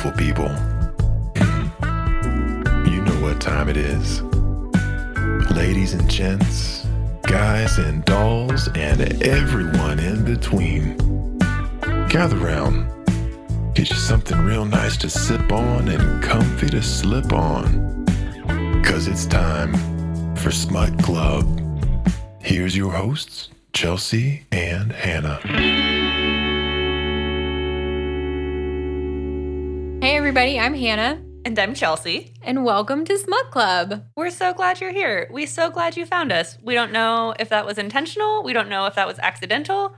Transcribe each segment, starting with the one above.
beautiful people. You know what time it is. Ladies and gents, guys and dolls, and everyone in between. Gather round. Get you something real nice to sip on and comfy to slip on. Cause it's time for Smut Club. Here's your hosts, Chelsea and Hannah. Everybody, I'm Hannah, And I'm Chelsea. and welcome to Smut Club. We're so glad you're here. We're so glad you found us. We don't know if that was intentional. We don't know if that was accidental.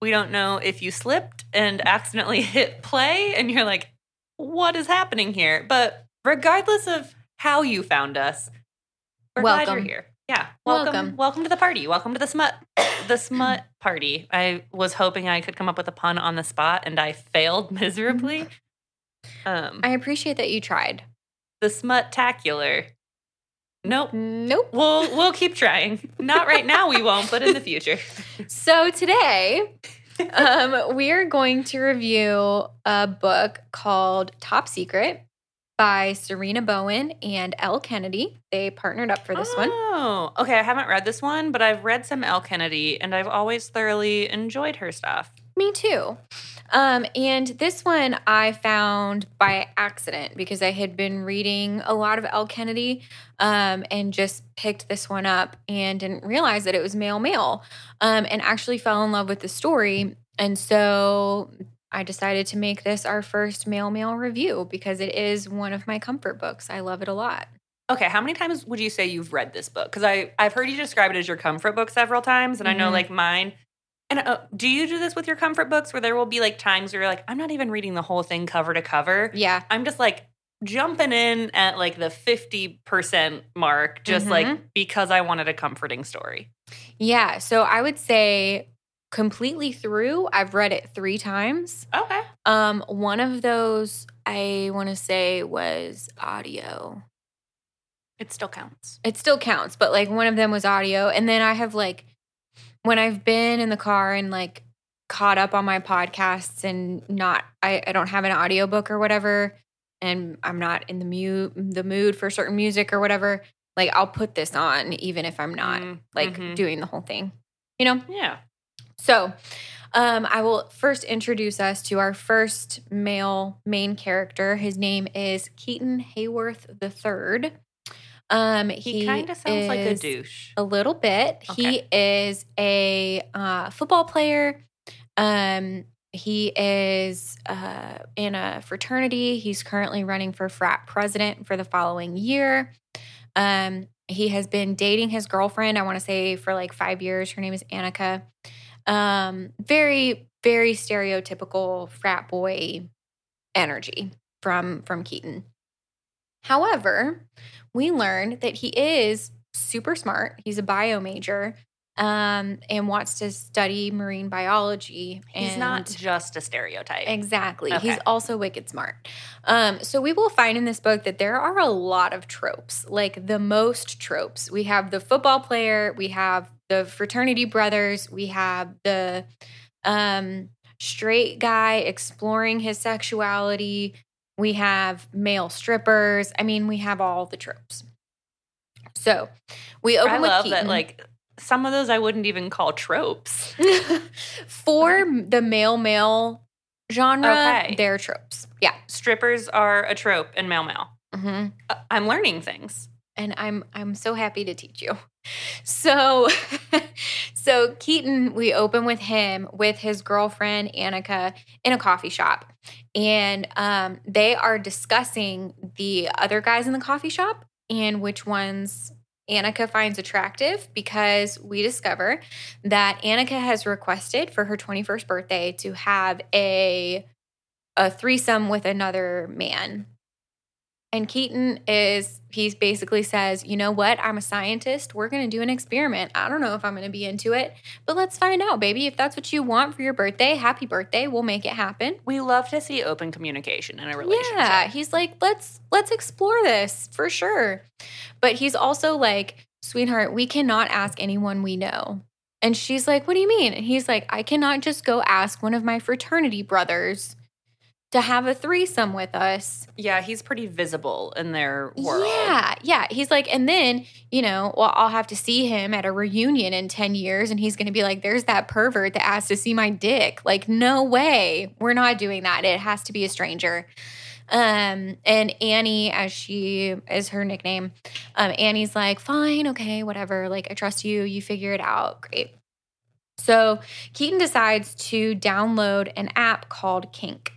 We don't know if you slipped and accidentally hit play and you're like, what is happening here? But regardless of how you found us, we're glad you're here. Yeah. Welcome. Welcome. Welcome to the party. Welcome to the smut the smut party. I was hoping I could come up with a pun on the spot and I failed miserably. Um I appreciate that you tried. the smut-tacular. Nope. Nope. We'll we'll keep trying. Not right now, we won't, but in the future. So today, um, we are going to review a book called Top Secret by Sarina Bowen and Elle Kennedy. They partnered up for this one. Oh, okay. I haven't read this one, but I've read some Elle Kennedy, and I've always thoroughly enjoyed her stuff. Me too. Um, and this one I found by accident because I had been reading a lot of Elle Kennedy um, and just picked this one up and didn't realize that it was male male um, and actually fell in love with the story. And so I decided to make this our first male male review because it is one of my comfort books. I love it a lot. Okay, how many times would you say you've read this book? Because I I've heard you describe it as your comfort book several times, and I know Mhm. like mine. And uh, do you do this with your comfort books, where there will be like times where you're like, I'm not even reading the whole thing cover to cover. Yeah. I'm just like jumping in at like the 50% mark, just Mhm. like because I wanted a comforting story. Yeah. So I would say completely through, I've read it three times. Okay. Um, one of those I want to say was audio. It still counts. It still counts, but like one of them was audio. And then I have like when I've been in the car and like caught up on my podcasts and not I, I don't have an audiobook or whatever, and I'm not in the mute the mood for certain music or whatever, like I'll put this on even if I'm not Mm, like mhm. doing the whole thing. You know? Yeah. So, um, I will first introduce us to our first male main character. His name is Keaton Hayworth III. Um, He, kind of sounds like a douche. A little bit. He is a uh, football player. Um, he is uh, in a fraternity. He's currently running for frat president for the following year. Um, he has been dating his girlfriend, I want to say, for like five years. Her name is Annika. Um, very, very stereotypical frat boy energy from from Keaton. However, we learned that he is super smart. He's a bio major um, and wants to study marine biology. He's not just a stereotype. Exactly. Okay. He's also wicked smart. Um, so we will find in this book that there are a lot of tropes, like the most tropes. We have the football player, we have the fraternity brothers, we have the um, straight guy exploring his sexuality, we have male strippers. I mean, we have all the tropes. So we open I with love that, like, some of those I wouldn't even call tropes. for the male male genre, Okay. they're tropes. Yeah. Strippers are a trope in male male. hmm Uh, I'm learning things. And I'm I'm so happy to teach you. So so Keaton, we open with him with his girlfriend Annika in a coffee shop. And um, they are discussing the other guys in the coffee shop and which ones Annika finds attractive because we discover that Annika has requested for her 21st birthday to have a a threesome with another man. And Keaton is, he basically says, you know what? I'm a scientist. We're going to do an experiment. I don't know if I'm going to be into it, but let's find out, baby. If that's what you want for your birthday, happy birthday. We'll make it happen. We love to see open communication in a relationship. Yeah, he's like, let's let's explore this for sure. But he's also like, sweetheart, we cannot ask anyone we know. And she's like, what do you mean? And he's like, I cannot just go ask one of my fraternity brothers to have a threesome with us. Yeah, he's pretty visible in their world. Yeah, yeah. He's like, and then, you know, well, I'll have to see him at a reunion in 10 years, and he's going to be like, there's that pervert that asked to see my dick. Like, no way. We're not doing that. It has to be a stranger. Um, and Annie, as she is her nickname, um, Annie's like, fine, okay, whatever. Like, I trust you. You figure it out. Great. So Keaton decides to download an app called Kink.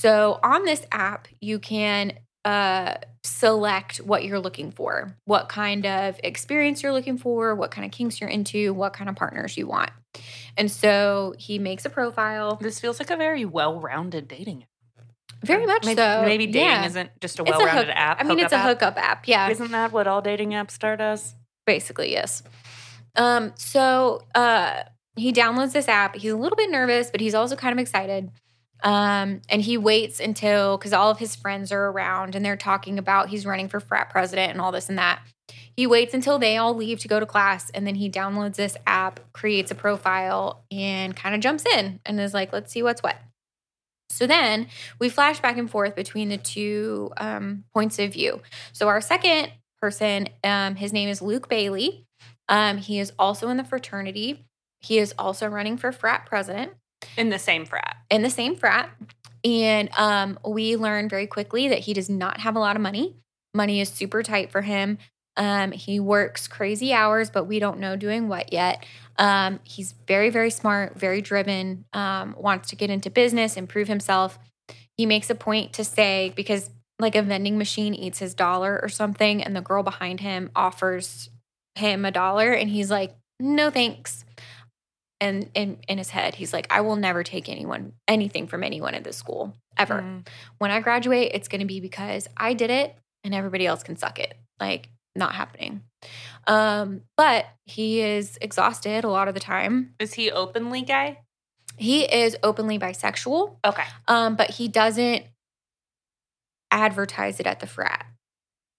So on this app, you can uh, select what you're looking for, what kind of experience you're looking for, what kind of kinks you're into, what kind of partners you want. And so he makes a profile. This feels like a very well-rounded dating app. Very much maybe, so. Maybe dating yeah. isn't just a well-rounded hook- app. I mean, it's a hookup hookup app. Yeah. Isn't that what all dating apps start as? basically yes um so uh he downloads this app he's a little bit nervous but he's also kind of excited um and he waits until because all of his friends are around and they're talking about he's running for frat president and all this and that he waits until they all leave to go to class and then he downloads this app creates a profile and kind of jumps in and is like let's see what's what so then we flash back and forth between the two um, points of view so our second person. Um, his name is Luke Bailey. Um, he is also in the fraternity. He is also running for frat president In the same frat. in the same frat. And um, we learn very quickly that he does not have a lot of money. Money is super tight for him. Um, he works crazy hours, but we don't know doing what yet. Um, he's very, very smart, very driven, um, wants to get into business, improve himself. He makes a point to say, because like a vending machine eats his dollar or something, and the girl behind him offers him a dollar, and he's like, no thanks. And in, in his head, he's like, I will never take anyone anything from anyone at this school ever. Mm. When I graduate, it's going to be because I did it and everybody else can suck it. Like, not happening. Um, but he is exhausted a lot of the time. Is he openly gay? He is openly bisexual, Okay. um, but he doesn't advertise it at the frat.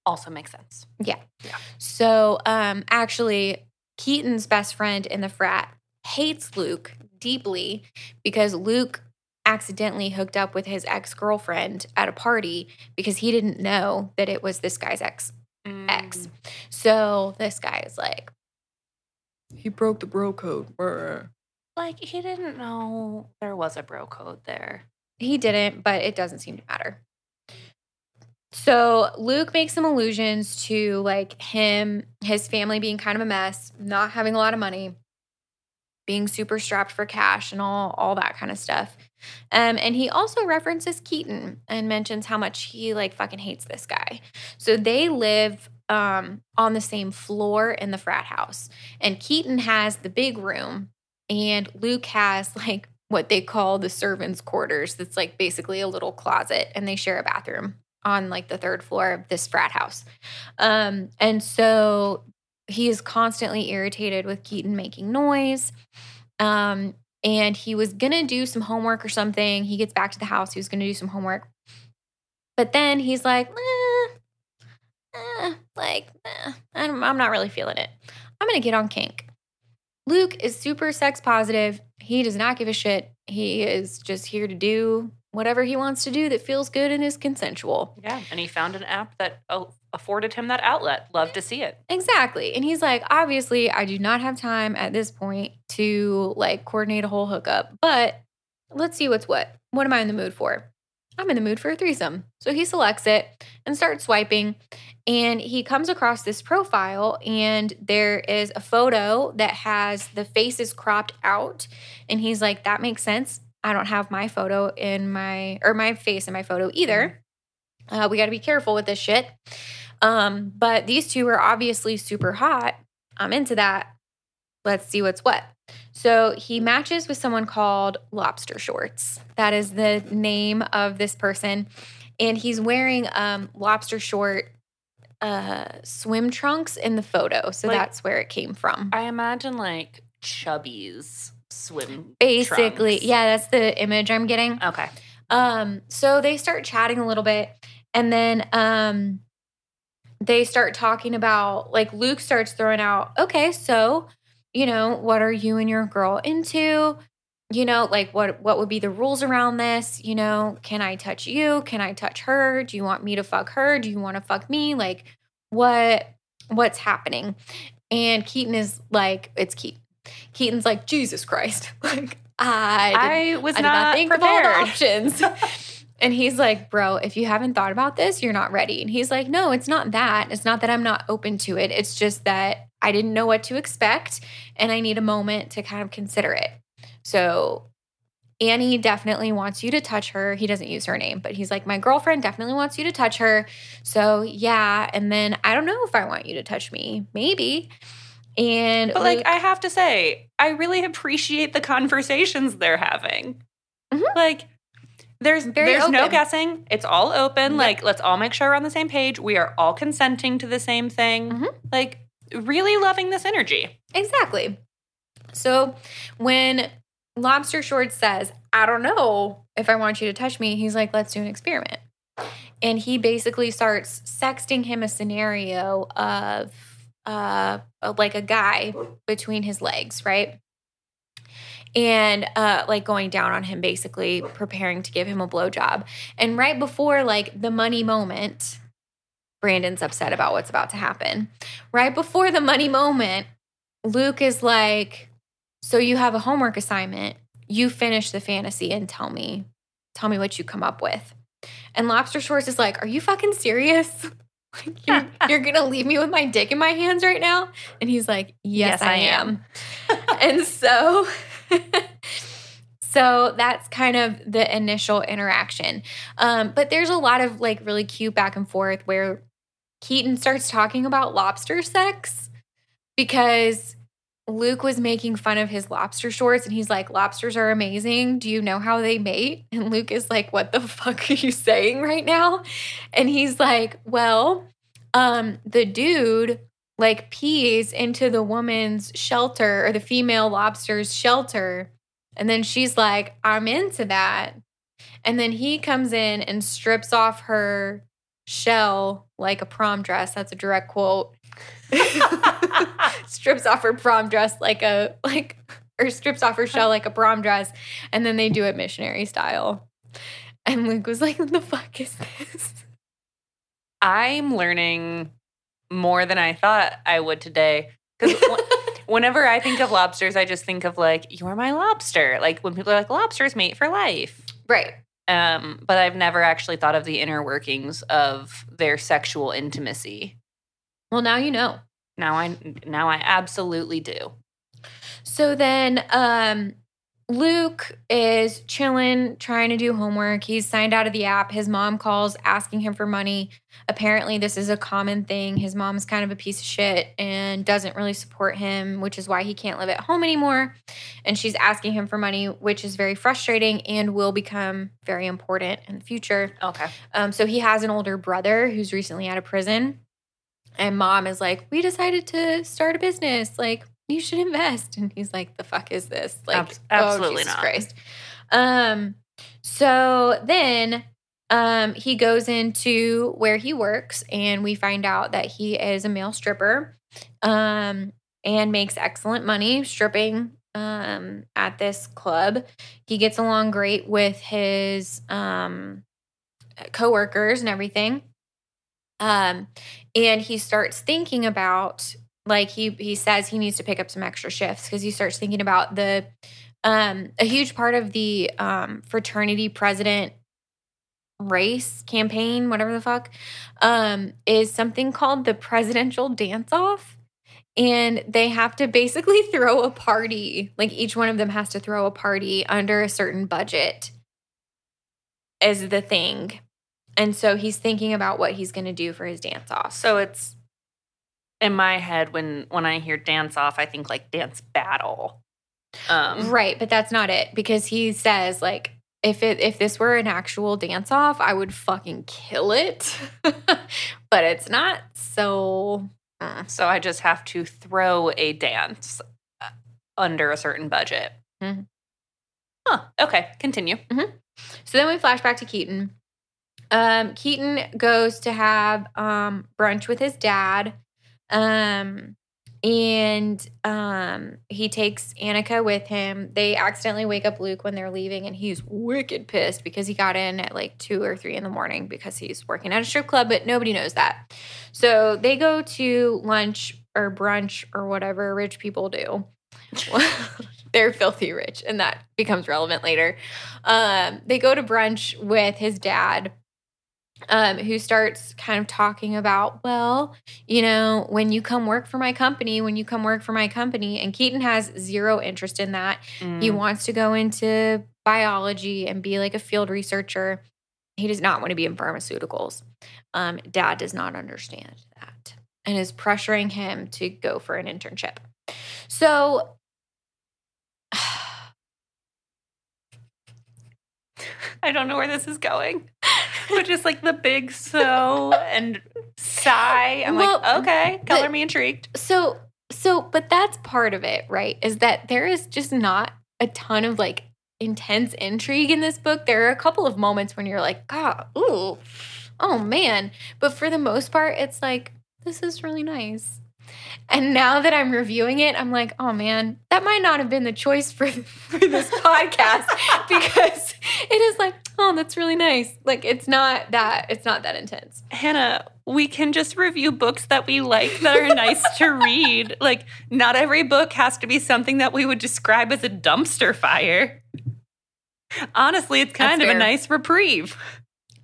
Also makes sense. Yeah. Yeah. So, um, actually, Keaton's best friend in the frat hates Luke deeply because Luke accidentally hooked up with his ex girlfriend at a party because he didn't know that it was this guy's ex. Mm. So this guy is like, he broke the bro code. Brr. Like he didn't know there was a bro code there. He didn't, but it doesn't seem to matter. So Luke makes some allusions to like him, his family being kind of a mess, not having a lot of money, being super strapped for cash and all all that kind of stuff. Um, and he also references Keaton and mentions how much he like fucking hates this guy. So they live um on the same floor in the frat house. And Keaton has the big room and Luke has like what they call the servants' quarters. That's like basically a little closet, and they share a bathroom on like the third floor of this frat house. Um, and so he is constantly irritated with Keaton making noise. Um, and he was gonna do some homework or something. He gets back to the house. He was gonna do some homework, but then he's like, eh, eh, like, eh, I'm, I'm not really feeling it. I'm gonna get on kink. Luke is super sex positive. He does not give a shit. He is just here to do whatever he wants to do that feels good and is consensual. Yeah. And he found an app that oh, afforded him that outlet. Love to see it. Exactly. And he's like, obviously, I do not have time at this point to like coordinate a whole hookup, but let's see what's what. What am I in the mood for? I'm in the mood for a threesome. So he selects it and starts swiping. And he comes across this profile, and there is a photo that has the faces cropped out. And he's like, that makes sense. I don't have my photo in my, or my face in my photo either. Uh, we got to be careful with this shit. Um, but these two are obviously super hot. I'm into that. Let's see what's what. So he matches with someone called Lobster Shorts. That is the name of this person. And he's wearing um, lobster short uh, swim trunks in the photo. So Like- that's where it came from. I imagine like Chubbies swim. Basically, trunks. yeah, that's the image I'm getting. Okay. Um, so they start chatting a little bit, and then um, they start talking about like Luke starts throwing out, okay, so you know, what are you and your girl into? you know, like what what would be the rules around this? You know, can I touch you? Can I touch her? Do you want me to fuck her? Do you want to fuck me? Like what what's happening? And Keaton is like, it's Keaton. Keaton's like, Jesus Christ. Like I did, I was I not, not think of all the prepared. options. and he's like, bro, if you haven't thought about this, you're not ready. And he's like, no, it's not that. It's not that I'm not open to it. It's just that I didn't know what to expect and I need a moment to kind of consider it. So Annie definitely wants you to touch her. He doesn't use her name, but he's like, my girlfriend definitely wants you to touch her. So yeah. And then I don't know if I want you to touch me. Maybe. And But like, I have to say, I really appreciate the conversations they're having. Mhm. Like, there's Very there's no guessing. It's all open. Yep. Like, let's all make sure we're on the same page. We are all consenting to the same thing. Mhm. Like, really loving this energy. Exactly. So when Lobster Short says, I don't know if I want you to touch me, he's like, let's do an experiment. And he basically starts sexting him a scenario of uh like a guy between his legs, right? And uh like going down on him, basically preparing to give him a blowjob. And right before like the money moment, Brandon's upset about what's about to happen. Right before the money moment, Luke is like, "So you have a homework assignment. You finish the fantasy and tell me, tell me what you come up with." And Lobster Shorts is like, "Are you fucking serious? Like, you're, you're gonna leave me with my dick in my hands right now?" And he's like, "Yes, Yes, I, I am." and so, so that's kind of the initial interaction. Um, but there's a lot of like really cute back and forth where Keaton starts talking about lobster sex because Luke was making fun of his lobster shorts and he's like, Lobsters are amazing. Do you know how they mate? And Luke is like, What the fuck are you saying right now? And he's like, Well, um, the dude like pees into the woman's shelter or the female lobster's shelter. And then she's like, I'm into that. And then he comes in and strips off her shell like a prom dress. That's a direct quote. strips off her prom dress like a like or strips off her shell like a prom dress and then they do it missionary style. And Luke was like, the fuck is this?" I'm learning more than I thought I would today. Because whenever I think of lobsters, I just think of like, you're my lobster. Like when people are like, lobsters mate for life. Right. Um, but I've never actually thought of the inner workings of their sexual intimacy. Well, now you know. Now I now I absolutely do. So then um Luke is chilling, trying to do homework. He's signed out of the app. His mom calls asking him for money. Apparently, this is a common thing. His mom's kind of a piece of shit and doesn't really support him, which is why he can't live at home anymore. And she's asking him for money, which is very frustrating and will become very important in the future. Okay. Um, so he has an older brother who's recently out of prison. And mom is like, We decided to start a business. Like, you should invest. And he's like, The fuck is this? Like, Abs- absolutely oh, Jesus not. Christ. Um, so then um he goes into where he works and we find out that he is a male stripper um and makes excellent money stripping um at this club. He gets along great with his um coworkers and everything. Um and he starts thinking about like he he says he needs to pick up some extra shifts because he starts thinking about the um a huge part of the um fraternity president race campaign whatever the fuck um is something called the presidential dance off. And they have to basically throw a party like each one of them has to throw a party under a certain budget as the thing and so he's thinking about what he's going to do for his dance off So it's in my head when when I hear dance off, I think like dance battle. Um, Right, but that's not it because he says like if it if this were an actual dance off, I would fucking kill it. but it's not. So mm. So I just have to throw a dance uh, under a certain budget. Mhm. Huh. Okay. Continue. so then we flash back to Keaton. Um Keaton goes to have um brunch with his dad. Um and um, he takes Annika with him. They accidentally wake up Luke when they're leaving, and he's wicked pissed because he got in at like two or three in the morning because he's working at a strip club, but nobody knows that. So they go to lunch or brunch or whatever rich people do. they're filthy rich, and that becomes relevant later. Um, they go to brunch with his dad um, who starts kind of talking about, well, you know, when you come work for my company, when you come work for my company, and Keaton has zero interest in that. Mm. He wants to go into biology and be like a field researcher. He does not want to be in pharmaceuticals. Um, Dad does not understand that and is pressuring him to go for an internship. So, I don't know where this is going. but is like the big so and sigh. I'm Well, like, okay, color but- me intrigued. so, so, but that's part of it, right? Is that there is just not a ton of like intense intrigue in this book. There are a couple of moments when you're like, God, ooh, oh man. But for the most part, it's like, this is really nice. And now that I'm reviewing it, I'm like, oh man, that might not have been the choice for, for this podcast because it is like, oh, that's really nice. Like it's not that, it's not that intense. Hannah, we can just review books that we like that are nice to read. Like, not every book has to be something that we would describe as a dumpster fire. Honestly, it's kind That's of a nice reprieve.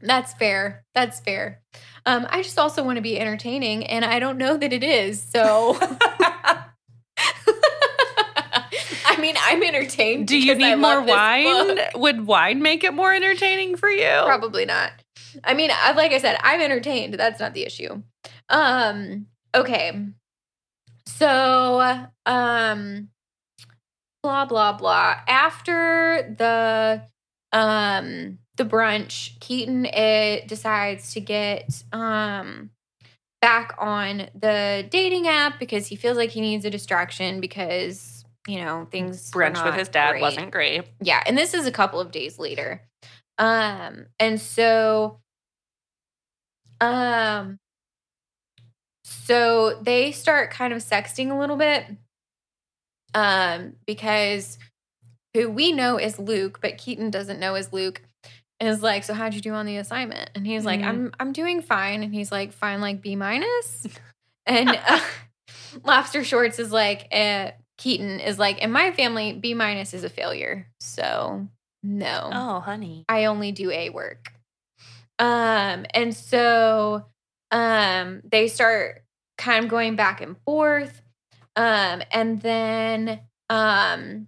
That's fair. That's fair. Um, I just also want to be entertaining, and I don't know that it is. So, I mean, I'm entertained. Do you because I need more wine? Would wine make it more entertaining for you? Probably not. I mean, I, like I said, I'm entertained. That's not the issue. Um. Okay. So, um, blah blah blah. After the um the brunch, Keaton it decides to get um back on the dating app because he feels like he needs a distraction because you know things Brunch with his dad great. wasn't great. yeah and this is a couple of days later. Um and so um so they start kind of sexting a little bit um because who we know is Luke but Keaton doesn't know is Luke is like so how'd you do on the assignment and he's like Mhm. I'm I'm doing fine and he's like fine like B minus. minus and uh, Lobster Shorts is like uh, Keaton is like in my family B minus is a failure so no Oh, honey. I only do A work. Um, and so um they start kind of going back and forth. Um, and then um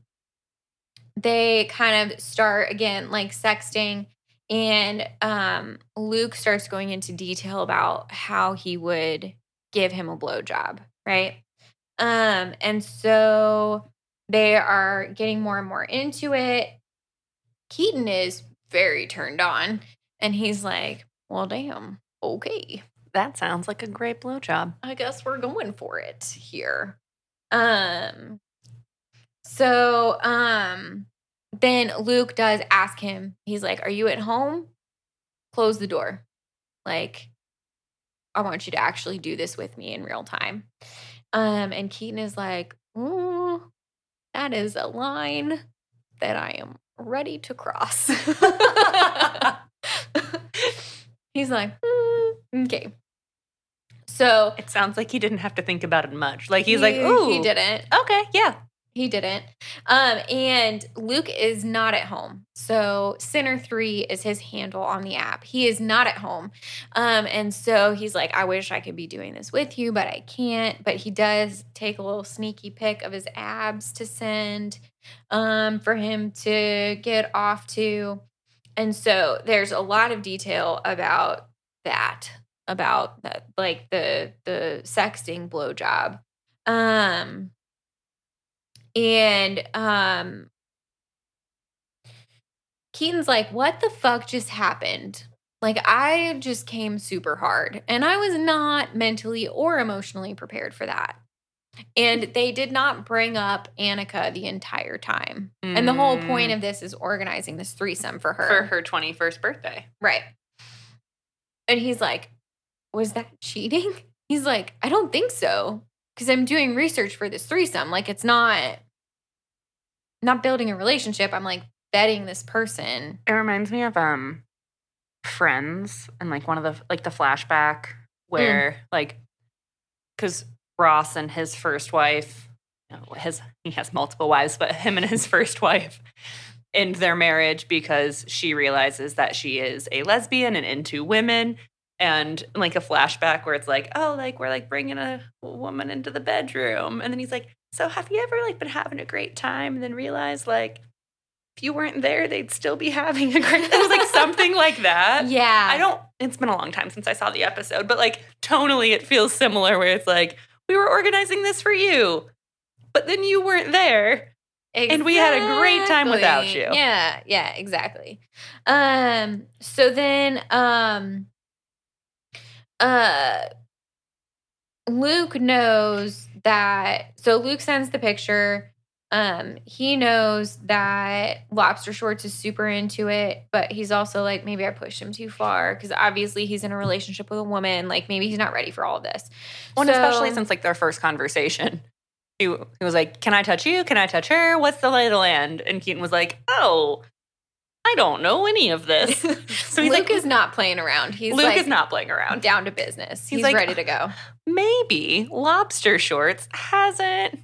they kind of start again like sexting and um Luke starts going into detail about how he would give him a blowjob, right? Um, and so they are getting more and more into it. Keaton is very turned on and he's like, well, damn, okay. That sounds like a great blowjob. I guess we're going for it here. Um so um then Luke does ask him, he's like, Are you at home? Close the door. Like, I want you to actually do this with me in real time. Um, and Keaton is like, "Ooh, that is a line that I am ready to cross. He's like, "Mm, okay. So It sounds like he didn't have to think about it much. Like he's like, he- ooh, he didn't. Okay, yeah. He didn't. Um, and Luke is not at home. So Center 3 is his handle on the app. He is not at home. Um, and so he's like, I wish I could be doing this with you, but I can't. But he does take a little sneaky pic of his abs to send um for him to get off to. And so there's a lot of detail about that, about that, like the the sexting blowjob. Um and um Keaton's like, what the fuck just happened? Like, I just came super hard and I was not mentally or emotionally prepared for that. And they did not bring up Annika the entire time. And the whole point of this is organizing this threesome for her. for her 21st birthday. Right. And he's like, Was that cheating? He's like, I don't think so. because I'm doing research for this threesome. Like it's not not building a relationship. I'm like betting this person. It reminds me of um Friends and like one of the like the flashback where like because Ross and his first wife, you know, his he has multiple wives, but him and his first wife end their marriage because she realizes that she is a lesbian and into women. And like a flashback where it's like, oh, like we're like bringing a woman into the bedroom, and then he's like, so have you ever like been having a great time and then realize like if you weren't there, they'd still be having a great. It was like something like that. Yeah. I don't. It's been a long time since I saw the episode, but like tonally, it feels similar. Where it's like we were organizing this for you, but then you weren't there, and we had a great time without you. Yeah, yeah, exactly. Um, so then um uh Luke knows that so Luke sends the picture. Um, he knows that Lobster Shorts is super into it, but he's also like, maybe I pushed him too far because obviously he's in a relationship with a woman. Like maybe he's not ready for all of this. Well, and especially since like their first conversation, he, he was like, "Can I touch you? Can I touch her? What's the lay of the land?" And Keaton was like, "Oh, I don't know any of this." So he's Luke like, is not playing around. He's Luke like is not playing around. down to business. He's He's, like, ready to go. Maybe Lobster Shorts hasn't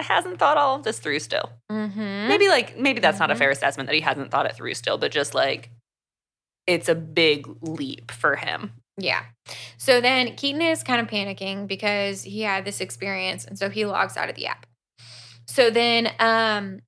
hasn't thought all of this through still. Mm-hmm. Maybe like maybe that's not a Mhm. fair assessment that he hasn't thought it through still, but just like it's a big leap for him. Yeah. So then Keaton is kind of panicking because he had this experience, and so he logs out of the app. So then um,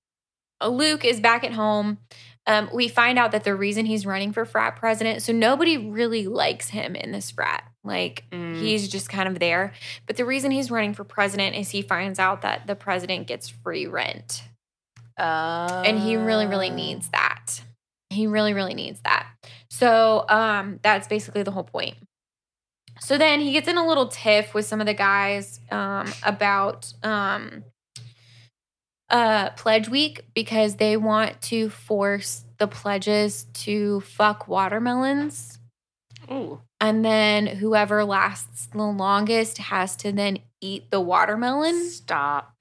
Luke is back at home. Um, we find out that the reason he's running for frat president, so nobody really likes him in this frat. Like Mm. he's just kind of there. But the reason he's running for president is he finds out that the president gets free rent. Uh, and he really really needs that he really really needs that so um that's basically the whole point so then he gets in a little tiff with some of the guys um about um uh pledge week because they want to force the pledges to fuck watermelons Ooh. and then whoever lasts the longest has to then eat the watermelon Stop.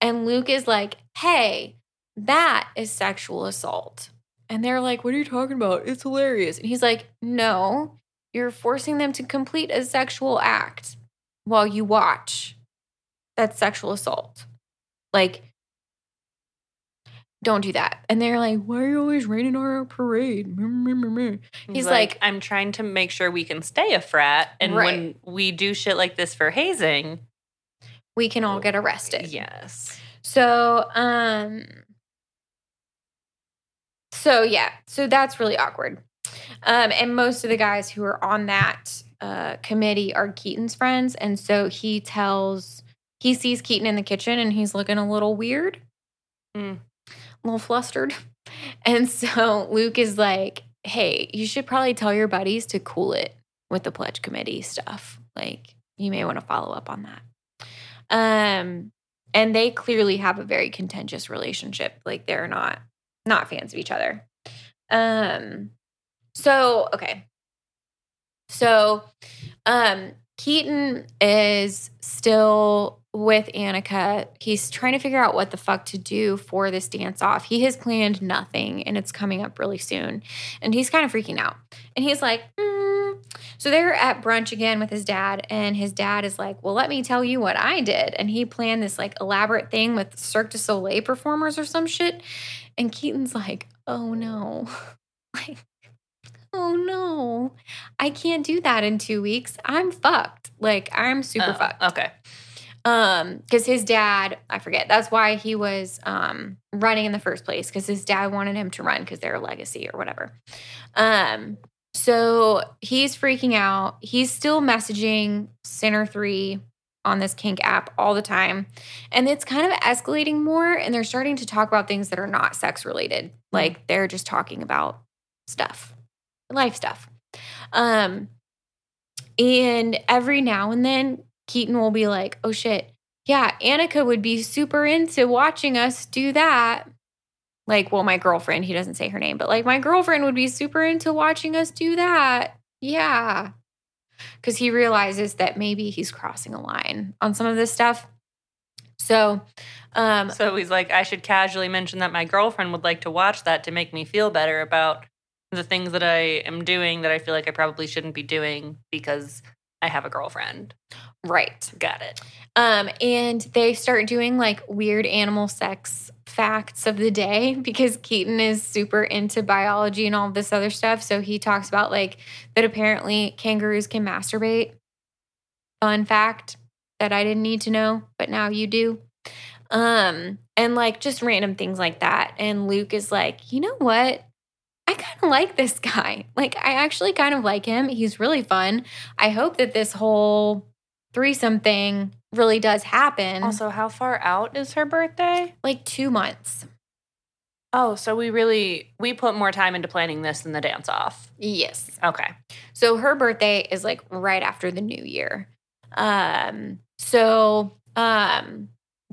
and Luke is like, hey, that is sexual assault. And they're like, what are you talking about? It's hilarious. And he's like, no, you're forcing them to complete a sexual act while you watch. That's sexual assault. Like, don't do that. And they're like, why are you always raining on our parade? He's, He's like, like- I'm trying to make sure we can stay a frat, and when we do shit like this for hazing, We can all get arrested. yes, So, um, so yeah, so that's really awkward. Um, and most of the guys who are on that uh, committee are Keaton's friends, and so he tells he sees Keaton in the kitchen, and he's looking a little weird, Mm. A little flustered, and so Luke is like, "Hey, you should probably tell your buddies to cool it with the pledge committee stuff. Like, you may want to follow up on that." Um, and they clearly have a very contentious relationship like they're not not fans of each other um so okay so um keaton is still with annika. He's trying to figure out what the fuck to do for this dance off. He has planned nothing and it's coming up really soon. And he's kind of freaking out. And he's like mm. so they're at brunch again with his dad and his dad is like well let me tell you what i did. And he planned this like elaborate thing with cirque du soleil performers or some shit. And keaton's like oh no. Like oh no. I can't do that in two weeks. I'm fucked. Like i'm super Oh, fucked. Okay, um because his dad i forget that's why he was um running in the first place because his dad wanted him to run because they're a legacy or whatever. Um so he's freaking out. He's still messaging center 3 on this kink app all the time and it's kind of escalating more and they're starting to talk about things that are not sex related like they're just talking about stuff life stuff. Um and every now and then Keaton will be like, oh shit, yeah, Annika would be super into watching us do that. Like, well, my girlfriend, he doesn't say her name, but like my girlfriend would be super into watching us do that. Yeah. because he realizes that maybe he's crossing a line on some of this stuff. So, um, So he's like, I should casually mention that my girlfriend would like to watch that to make me feel better about the things that I am doing that I feel like I probably shouldn't be doing because I have a girlfriend. right. Got it. Um, and they start doing like weird animal sex facts of the day because Keaton is super into biology and all this other stuff. So he talks about like that apparently kangaroos can masturbate. Fun fact that I didn't need to know, but now you do. Um, and like just random things like that. And Luke is like, you know what? I kind of like this guy. Like, I actually kind of like him. He's really fun. I hope that this whole threesome thing really does happen. Also, how far out is her birthday? like two months. Oh, so we really we put more time into planning this than the dance off. Yes. Okay. So her birthday is like right after the new year. Um, so um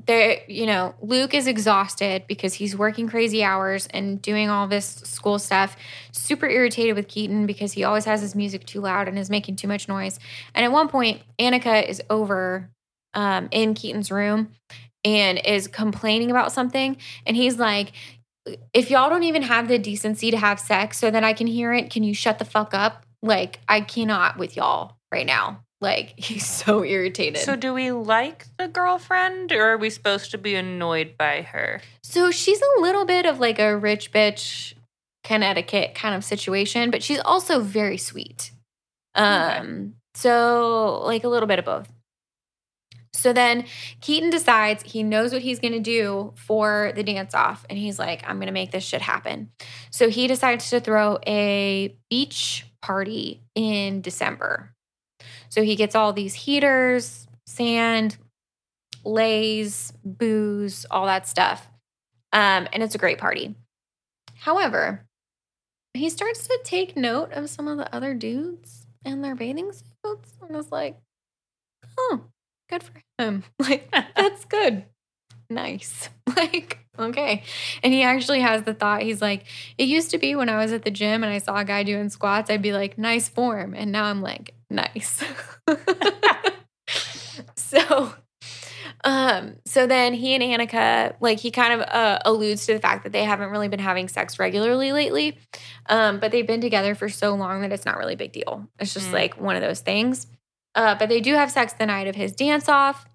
there, you know, Luke is exhausted because he's working crazy hours and doing all this school stuff. Super irritated with Keaton because he always has his music too loud and is making too much noise. And at one point, Annika is over um, in Keaton's room and is complaining about something. And he's like, if y'all don't even have the decency to have sex so that I can hear it, can you shut the fuck up? Like, I cannot with y'all right now. Like, he's so irritated. So do we like the girlfriend or are we supposed to be annoyed by her? So she's a little bit of like a rich bitch Connecticut kind of situation, but she's also very sweet. Um, so like a little bit of both. So then Keaton decides he knows what he's going to do for the dance off and he's like I'm going to make this shit happen. So he decides to throw a beach party in December. So he gets all these heaters, sand, lays, booze, all that stuff. Um, and it's a great party. However, he starts to take note of some of the other dudes and their bathing suits and is like, oh, good for him. Like, that's good. Nice. Like, okay. And he actually has the thought, he's like, it used to be when I was at the gym and I saw a guy doing squats, I'd be like, nice form. And now I'm like, nice. so um so then he and Annika like he kind of uh, alludes to the fact that they haven't really been having sex regularly lately um but they've been together for so long that it's not really a big deal it's just Mm. like one of those things uh but they do have sex the night of his dance off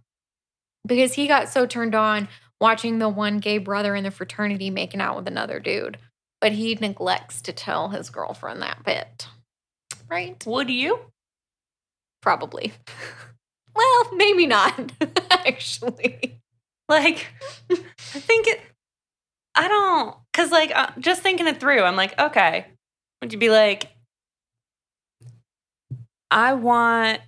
because he got so turned on watching the one gay brother in the fraternity making out with another dude but he neglects to tell his girlfriend that bit right Would you? Probably. well, maybe not, actually. Like, I think it, I don't, because like, uh, just thinking it through, I'm like, okay. Would you be like, I want,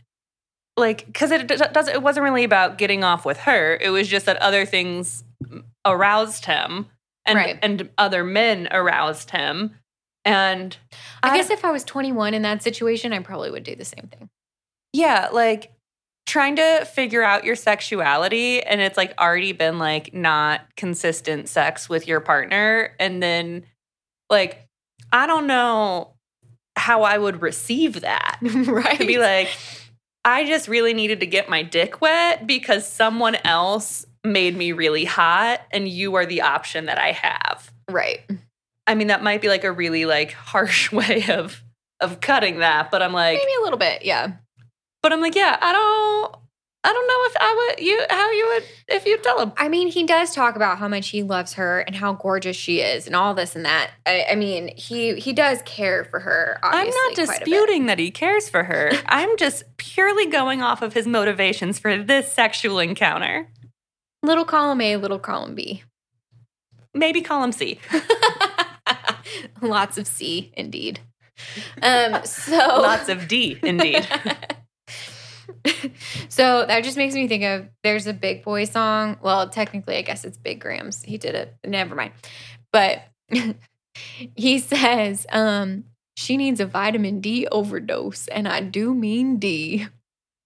like, because it d- does, it wasn't really about getting off with her. It was just that other things aroused him and, Right. and other men aroused him. And I, guess if I was 21 in that situation, I probably would do the same thing. Yeah, like trying to figure out your sexuality and it's like already been like not consistent sex with your partner and then like I don't know how I would receive that. right. To be like I just really needed to get my dick wet because someone else made me really hot and you are the option that I have. right. I mean that might be like a really like harsh way of of cutting that, but I'm like Maybe a little bit. Yeah. But I'm like, yeah, I don't, I don't know if I would you how you would if you tell him. I mean, he does talk about how much he loves her and how gorgeous she is and all this and that. I, I mean, he he does care for her. I'm not quite a bit. disputing that he cares for her. I'm just purely going off of his motivations for this sexual encounter. Little column A, little column B. Maybe column C. Lots of C, indeed. Um, so Lots of D, indeed. so that just makes me think of there's a Big Boi song. Well, technically, I guess it's Big Grams. He did it. Never mind. But he says, um, she needs a vitamin D overdose, and I do mean D.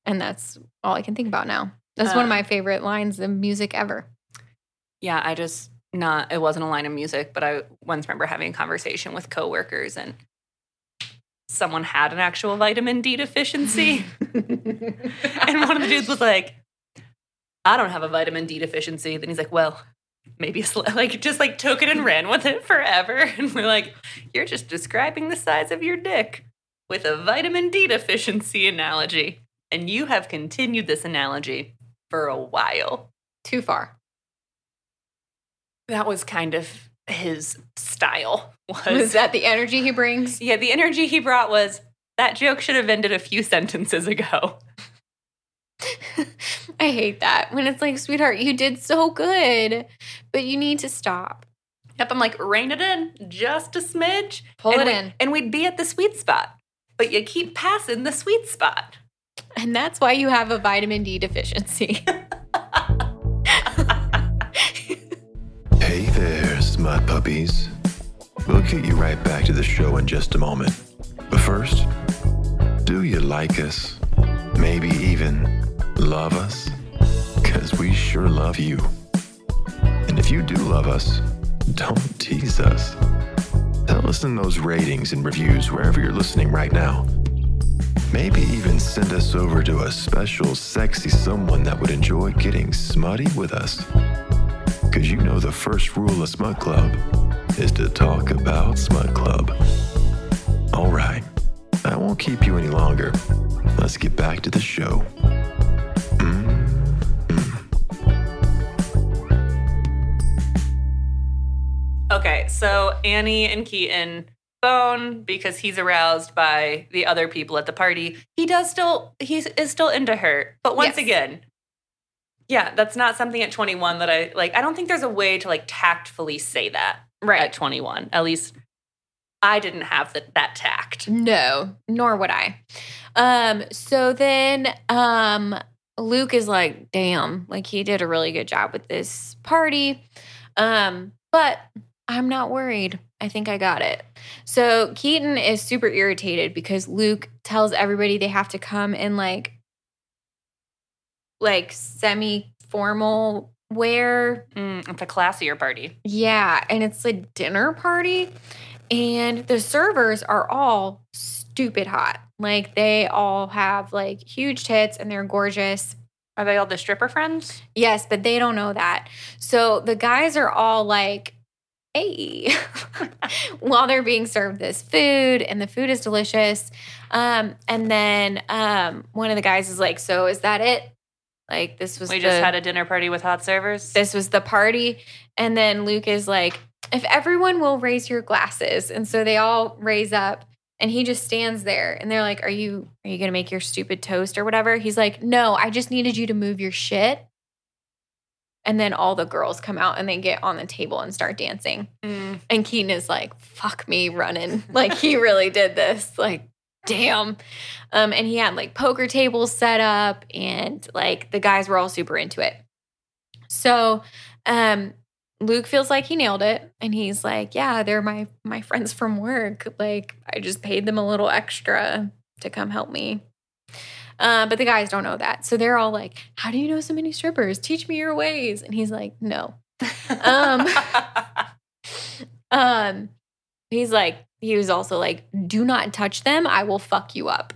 And that's all I can think about now. That's one of Uh. my favorite lines of music ever. yeah, I just not it wasn't a line of music, but I once remember having a conversation with coworkers and someone had an actual vitamin D deficiency. and one of the dudes was like, I don't have a vitamin D deficiency. Then he's like, well, maybe a sli-" like just like took it and ran with it forever. And we're like, you're just describing the size of your dick with a vitamin D deficiency analogy. And you have continued this analogy for a while. Too far. That was kind of his style. Was, Was that the energy he brings? yeah, the energy he brought was that joke should have ended a few sentences ago. I hate that when it's like, sweetheart, you did so good, but you need to stop. Yep, I'm like, rein it in just a smidge. Pull it we- in. And we'd be at the sweet spot. But you keep passing the sweet spot. And that's why you have a vitamin D deficiency. Hey there, smut puppies. We'll get you right back to the show in just a moment. But first, do you like us? Maybe even love us? Because we sure love you. And if you do love us, don't tease us. Tell us in those ratings and reviews wherever you're listening right now. Maybe even send us over to a special, sexy someone that would enjoy getting smutty with us. Because you know the first rule of Smut Club is to talk about Smut Club. All right, I won't keep you any longer. Let's get back to the show. Mm-hmm. Okay, so Annie and Keaton phone because he's aroused by the other people at the party. He does still he is still into her. But once Yes. again, yeah, that's not something at 21 that I like. I don't think there's a way to like tactfully say that right. at 21. At least I didn't have the, that tact. No, nor would I. Um, so then um Luke is like, damn, like he did a really good job with this party. Um, but I'm not worried. I think I got it. So Keaton is super irritated because Luke tells everybody they have to come and like like semi-formal wear Mm, it's a classier party. yeah, and it's a dinner party, and the servers are all stupid hot. Like they all have like huge tits and they're gorgeous. Are they all the stripper friends? Yes, but they don't know that. So the guys are all like, hey, while they're being served this food, and the food is delicious. Um, and then um, one of the guys is like, so is that it? Like this was We the- just had a dinner party with hot servers. this was the party. And then Luke is like, if everyone will raise your glasses. And so they all raise up and he just stands there and they're like, Are you are you gonna make your stupid toast or whatever? He's like, No, I just needed you to move your shit. And then all the girls come out and they get on the table and start dancing. Mm. And Keaton is like, fuck me running. Like he really did this. Like, damn. Um, and he had like poker tables set up and like the guys were all super into it. So um Luke feels like he nailed it and he's like, Yeah, they're my my friends from work. Like I just paid them a little extra to come help me. Uh, but the guys don't know that. So they're all like, How do you know so many strippers? Teach me your ways. And he's like, No. Um, um, he's like, he was also like, do not touch them. I will fuck you up.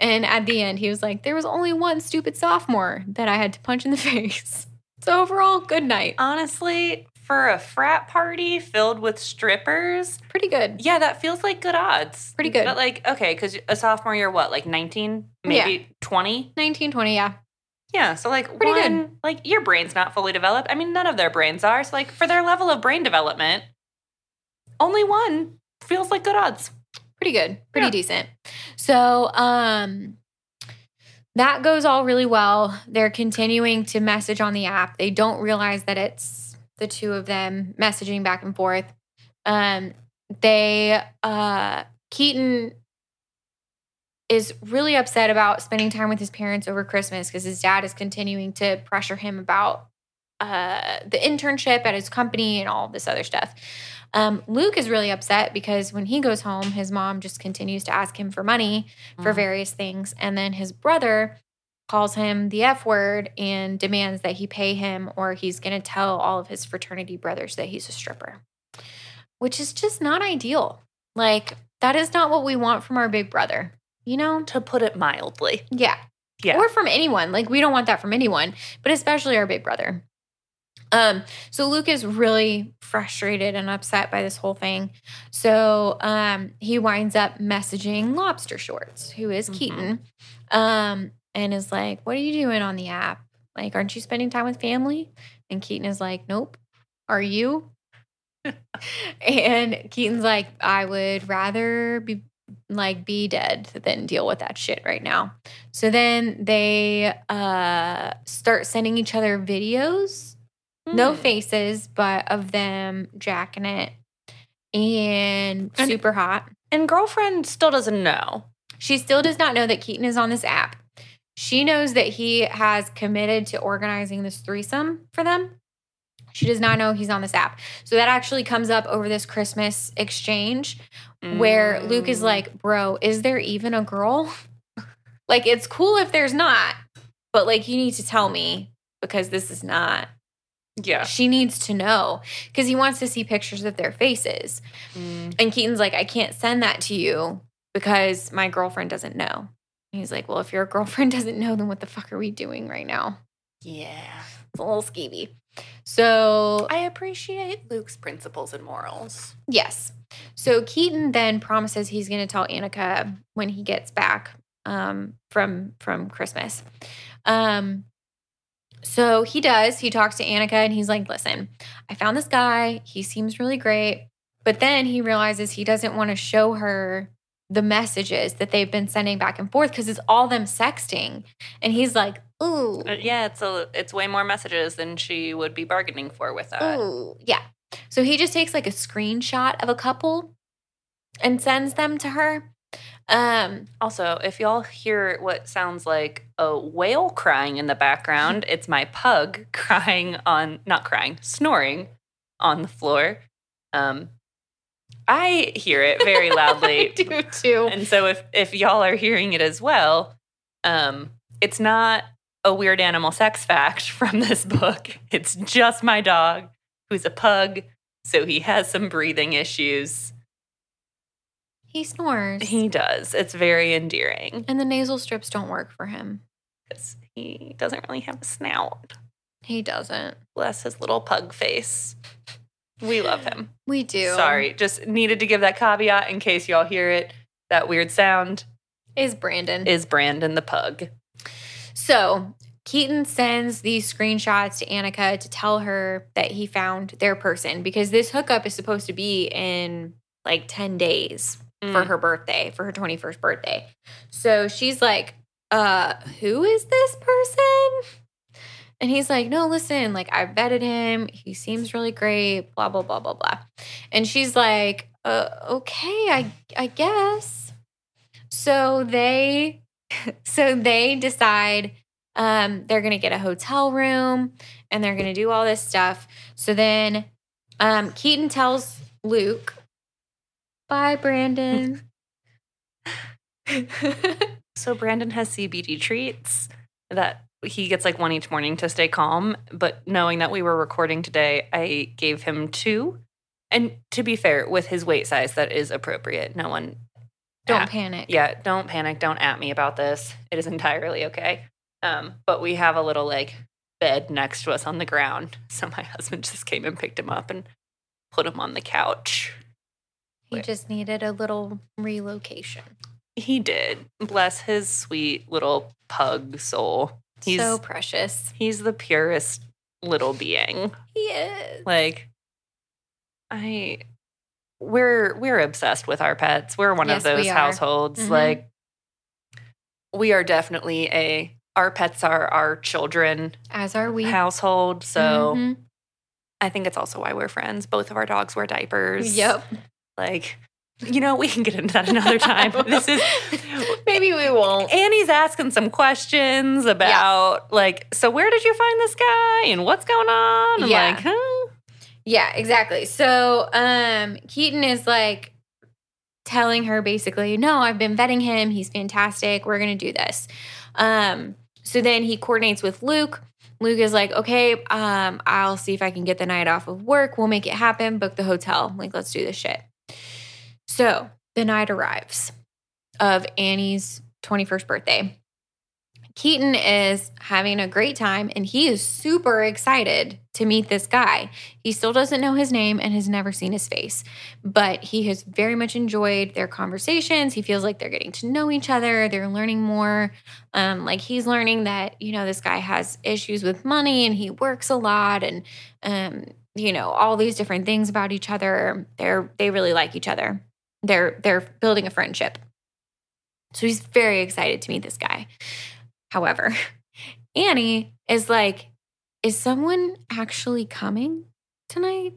And at the end, he was like, there was only one stupid sophomore that I had to punch in the face. So overall, good night. Honestly, for a frat party filled with strippers, Pretty good. yeah, that feels like good odds. Pretty good. But like, okay, because a sophomore year, what, like 19, maybe 20? 1920, yeah. Yeah, so like Pretty one, good. like your brain's not fully developed. I mean, none of their brains are. So like for their level of brain development, only one feels like good odds. pretty good. Pretty Yeah. decent. So um that goes all really well. They're continuing to message on the app. They don't realize that it's the two of them messaging back and forth. Um they uh keaton is really upset about spending time with his parents over christmas because his dad is continuing to pressure him about uh the internship at his company and all this other stuff um, Luke is really upset because when he goes home, his mom just continues to ask him for money for Mhm. various things. And then his brother calls him the F word and demands that he pay him or he's going to tell all of his fraternity brothers that he's a stripper, which is just not ideal. Like, that is not what we want from our big brother, you know? To put it mildly. Yeah. Yeah. Or from anyone. Like, we don't want that from anyone, but especially our big brother. Um, so Luke is really frustrated and upset by this whole thing. So um he winds up messaging Lobster Shorts, who is Mhm. Keaton, um, and is like, What are you doing on the app? Like, aren't you spending time with family? And Keaton is like, Nope. Are you? and Keaton's like, I would rather be like be dead than deal with that shit right now. So then they uh start sending each other videos, no Hmm. faces, but of them jacking it and, And- super hot. And girlfriend still doesn't know. She still does not know that Keaton is on this app. She knows that he has committed to organizing this threesome for them. She does not know he's on this app. So that actually comes up over this Christmas exchange where Luke is Mm. like, Bro, is there even a girl? like, it's cool if there's not, but like, you need to tell me because this is not. Yeah. She needs to know because he wants to see pictures of their faces. Mm. And Keaton's like, I can't send that to you because my girlfriend doesn't know. And he's like, Well, if your girlfriend doesn't know, then what the fuck are we doing right now? Yeah. It's a little skeevy. So, I appreciate Luke's principles and morals. yes. So Keaton then promises he's going to tell Annika when he gets back um, from from Christmas. Um, so he does. He talks to Annika and he's like, "Listen, I found this guy. He seems really great." But then he realizes he doesn't want to show her the messages that they've been sending back and forth because it's all them sexting. And he's like, "Ooh, Uh, yeah, it's a it's way more messages than she would be bargaining for with that. Ooh, yeah. So he just takes like a screenshot of a couple and sends them to her. Um, Also, if y'all hear what sounds like a whale crying in the background, it's my pug crying on not crying, snoring on the floor. Um I hear it very loudly. I do too. And so if if y'all are hearing it as well, um it's not a weird animal sex fact from this book. It's just my dog who's a pug, so he has some breathing issues. He snores. He does. It's very endearing and the nasal strips don't work for him. because he doesn't really have a snout. He doesn't. Bless his little pug face. We love him. We do. Sorry, just needed to give that caveat in case y'all hear it. That weird sound Is Brandon. is Brandon the pug. so Keaton sends these screenshots to Annika to tell her that he found their person because this hookup is supposed to be in like 10 days. For Mm. her birthday, for her 21st birthday. So she's like, uh, who is this person? And he's like, no, listen, like I vetted him. He seems really great, blah, blah, blah, blah, blah. And she's like, uh, okay, I I guess. So they so they decide um they're gonna get a hotel room and they're gonna do all this stuff. So then um Keaton tells Luke, bye, Brandon. So Brandon has CBD treats that he gets like one each morning to stay calm. But knowing that we were recording today, I gave him two. And to be fair, with his weight size, that is appropriate. No one, Don't at- panic. yeah, don't panic. Don't at me about this. It is entirely okay. Um, but we have a little like bed next to us on the ground. So my husband just came and picked him up and put him on the couch. He just needed a little relocation. He did. Bless his sweet little pug soul. He's so precious. he's the purest little being. He is. Like I we're we're obsessed with our pets. We're one Yes, of those households. Mhm. Like we are definitely a our pets are our children As are we. household. So Mhm. I think it's also why we're friends. Both of our dogs wear diapers. Yep. Like, you know, we can get into that another time. this is Maybe we won't. Annie's asking some questions about like, so where did you find this guy and what's going on? I'm Yeah. like, huh? Yeah, exactly. So um Keaton is like telling her basically, no, I've been vetting him. He's fantastic. We're gonna do this. Um, so then he coordinates with Luke. Luke is like, okay, um, I'll see if I can get the night off of work. We'll make it happen. Book the hotel. Like, let's do this shit. So the night arrives of Annie's 21st birthday. Keaton is having a great time and he is super excited to meet this guy. He still doesn't know his name and has never seen his face, but he has very much enjoyed their conversations. He feels like they're getting to know each other, they're learning more. Um, like he's learning that, you know, this guy has issues with money and he works a lot and, um, you know, all these different things about each other. They're, they really like each other. They're, they're building a friendship. So he's very excited to meet this guy. However, Annie is like, is someone actually coming tonight?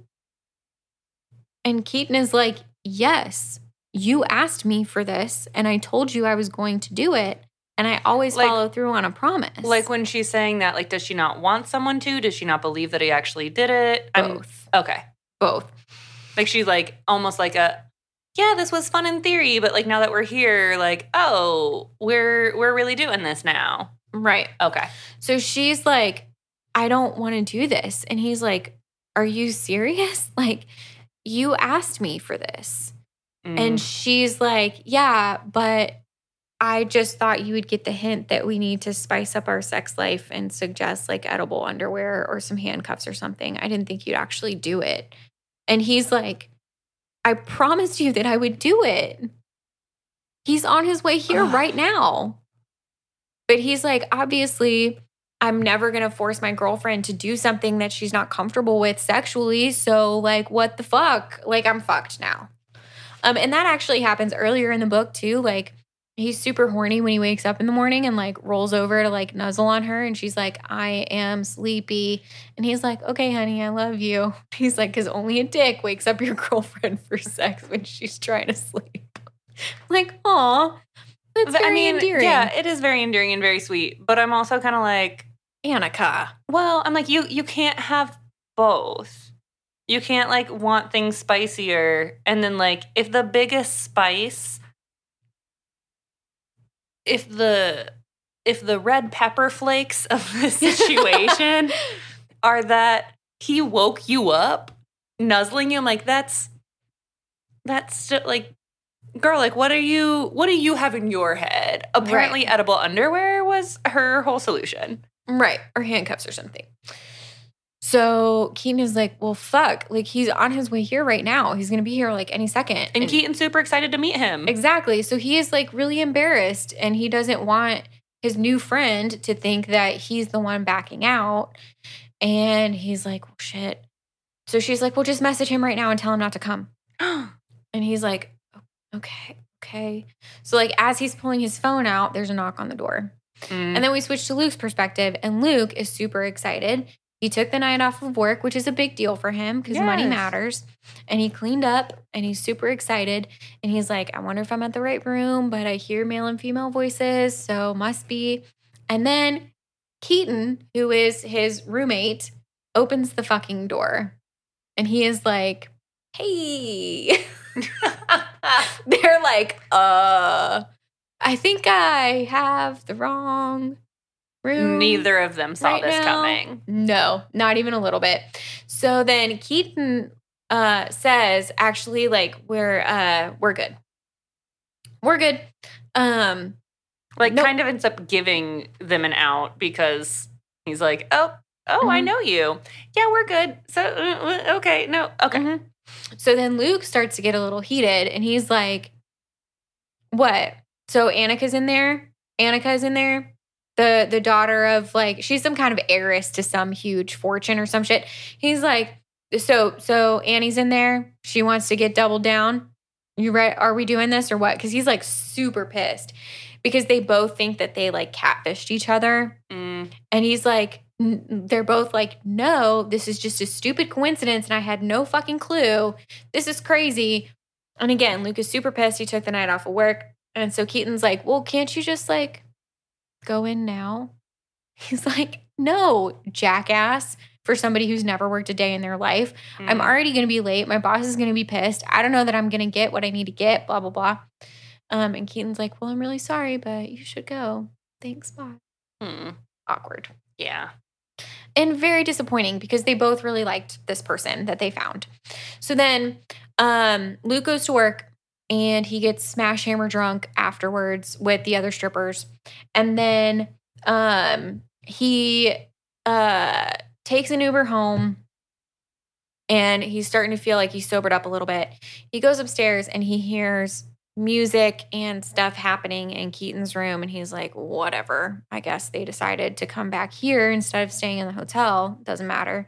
And Keaton is like, yes, you asked me for this and I told you I was going to do it. And I always Like- follow through on a promise. Like when she's saying that, like, does she not want someone to? Does she not believe that he actually did it? I'm both. okay. both. Like she's like almost like a yeah, this was fun in theory, but like now that we're here, like, oh, we're we're really doing this now. Right. Okay. So she's like, I don't want to do this. And he's like, Are you serious? Like, you asked me for this. Mm. And she's like, Yeah, but I just thought you would get the hint that we need to spice up our sex life and suggest like edible underwear or some handcuffs or something. I didn't think you'd actually do it. And he's like, I promised you that I would do it. He's on his way here Ugh. right now. But he's like, obviously, I'm never going to force my girlfriend to do something that she's not comfortable with sexually. So, like, what the fuck? Like, I'm fucked now. Um, and that actually happens earlier in the book, too. Like, he's super horny when he wakes up in the morning and like rolls over to like nuzzle on her. And she's like, I am sleepy. And he's like, okay, honey, I love you. He's like, because only a dick wakes up your girlfriend for sex when she's trying to sleep. like, aw, that's But, very endearing. yeah, it is very endearing and very sweet. But I'm also kind of like, Annika. well, I'm like, you you can't have both. You can't like want things spicier and then like if the biggest spice if the if the red pepper flakes of the situation are that he woke you up nuzzling you I'm like that's that's still like girl like what are you what do you have in your head apparently edible underwear was her whole solution Right. Or handcuffs or something. So Keaton is like, well, fuck. Like, he's on his way here right now. He's going to be here like any second. and Keaton's super excited to meet him Exactly. So he is like really embarrassed and he doesn't want his new friend to think that he's the one backing out. And he's like, well, shit. So she's like, well, just message him right now and tell him not to come. And he's like, okay, okay. So, like, as he's pulling his phone out, there's a knock on the door. Mm. And then we switch to Luke's perspective, and Luke is super excited. He took the night off of work, which is a big deal for him because money matters. And he cleaned up and he's super excited. And he's like, I wonder if I'm at the right room, but I hear male and female voices, so must be. And then Keaton, who is his roommate, opens the fucking door. And he is like, hey. They're like, uh, I think I have the wrong room. neither of them saw right this now. coming No, not even a little bit. So then Keaton uh says, actually, like, we're uh we're good. We're good. Um, like Nope. kind of ends up giving them an out because he's like oh oh i Mhm. know you yeah we're good so uh, uh, okay no okay mhm. So then Luke starts to get a little heated and he's like, What? So Annika's in there? Annika's in there? The the daughter of like she's some kind of heiress to some huge fortune or some shit. He's like, so so Annie's in there. She wants to get doubled down. You right? Are we doing this or what? Because he's like super pissed because they both think that they like catfished each other. Mm. And he's like, n- they're both like, no, this is just a stupid coincidence. And I had no fucking clue. This is crazy. And again, Luke is super pissed. He took the night off of work. And so Keaton's like, well, can't you just like go in now? He's like, no, jackass. For somebody who's never worked a day in their life, I'm Mm. already going to be late. My boss is going to be pissed. I don't know that I'm going to get what I need to get, blah, blah, blah. Um, and Keaton's like, well, I'm really sorry, but you should go. Thanks, bye. Hmm. Awkward yeah and very disappointing because they both really liked this person that they found. So then um, Luke goes to work and he gets smash hammer drunk afterwards with the other strippers. And then um he uh takes an Uber home and he's starting to feel like he's sobered up a little bit. He goes upstairs and he hears music and stuff happening in Keaton's room. And he's like, whatever. I guess they decided to come back here instead of staying in the hotel. Doesn't matter.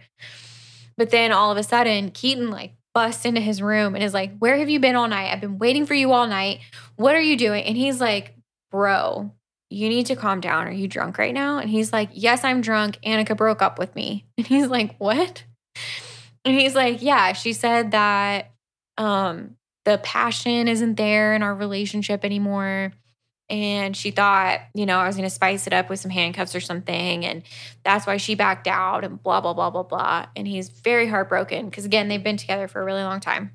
But then all of a sudden, Keaton like busts into his room and is like, Where have you been all night? I've been waiting for you all night. What are you doing? And he's like, Bro, you need to calm down. Are you drunk right now? And he's like, Yes, I'm drunk. Annika broke up with me. And he's like, What? And he's like, Yeah, she said that um the passion isn't there in our relationship anymore. And she thought, you know, I was going to spice it up with some handcuffs or something. And that's why she backed out and blah, blah, blah, blah, blah. And he's very heartbroken because, again, they've been together for a really long time.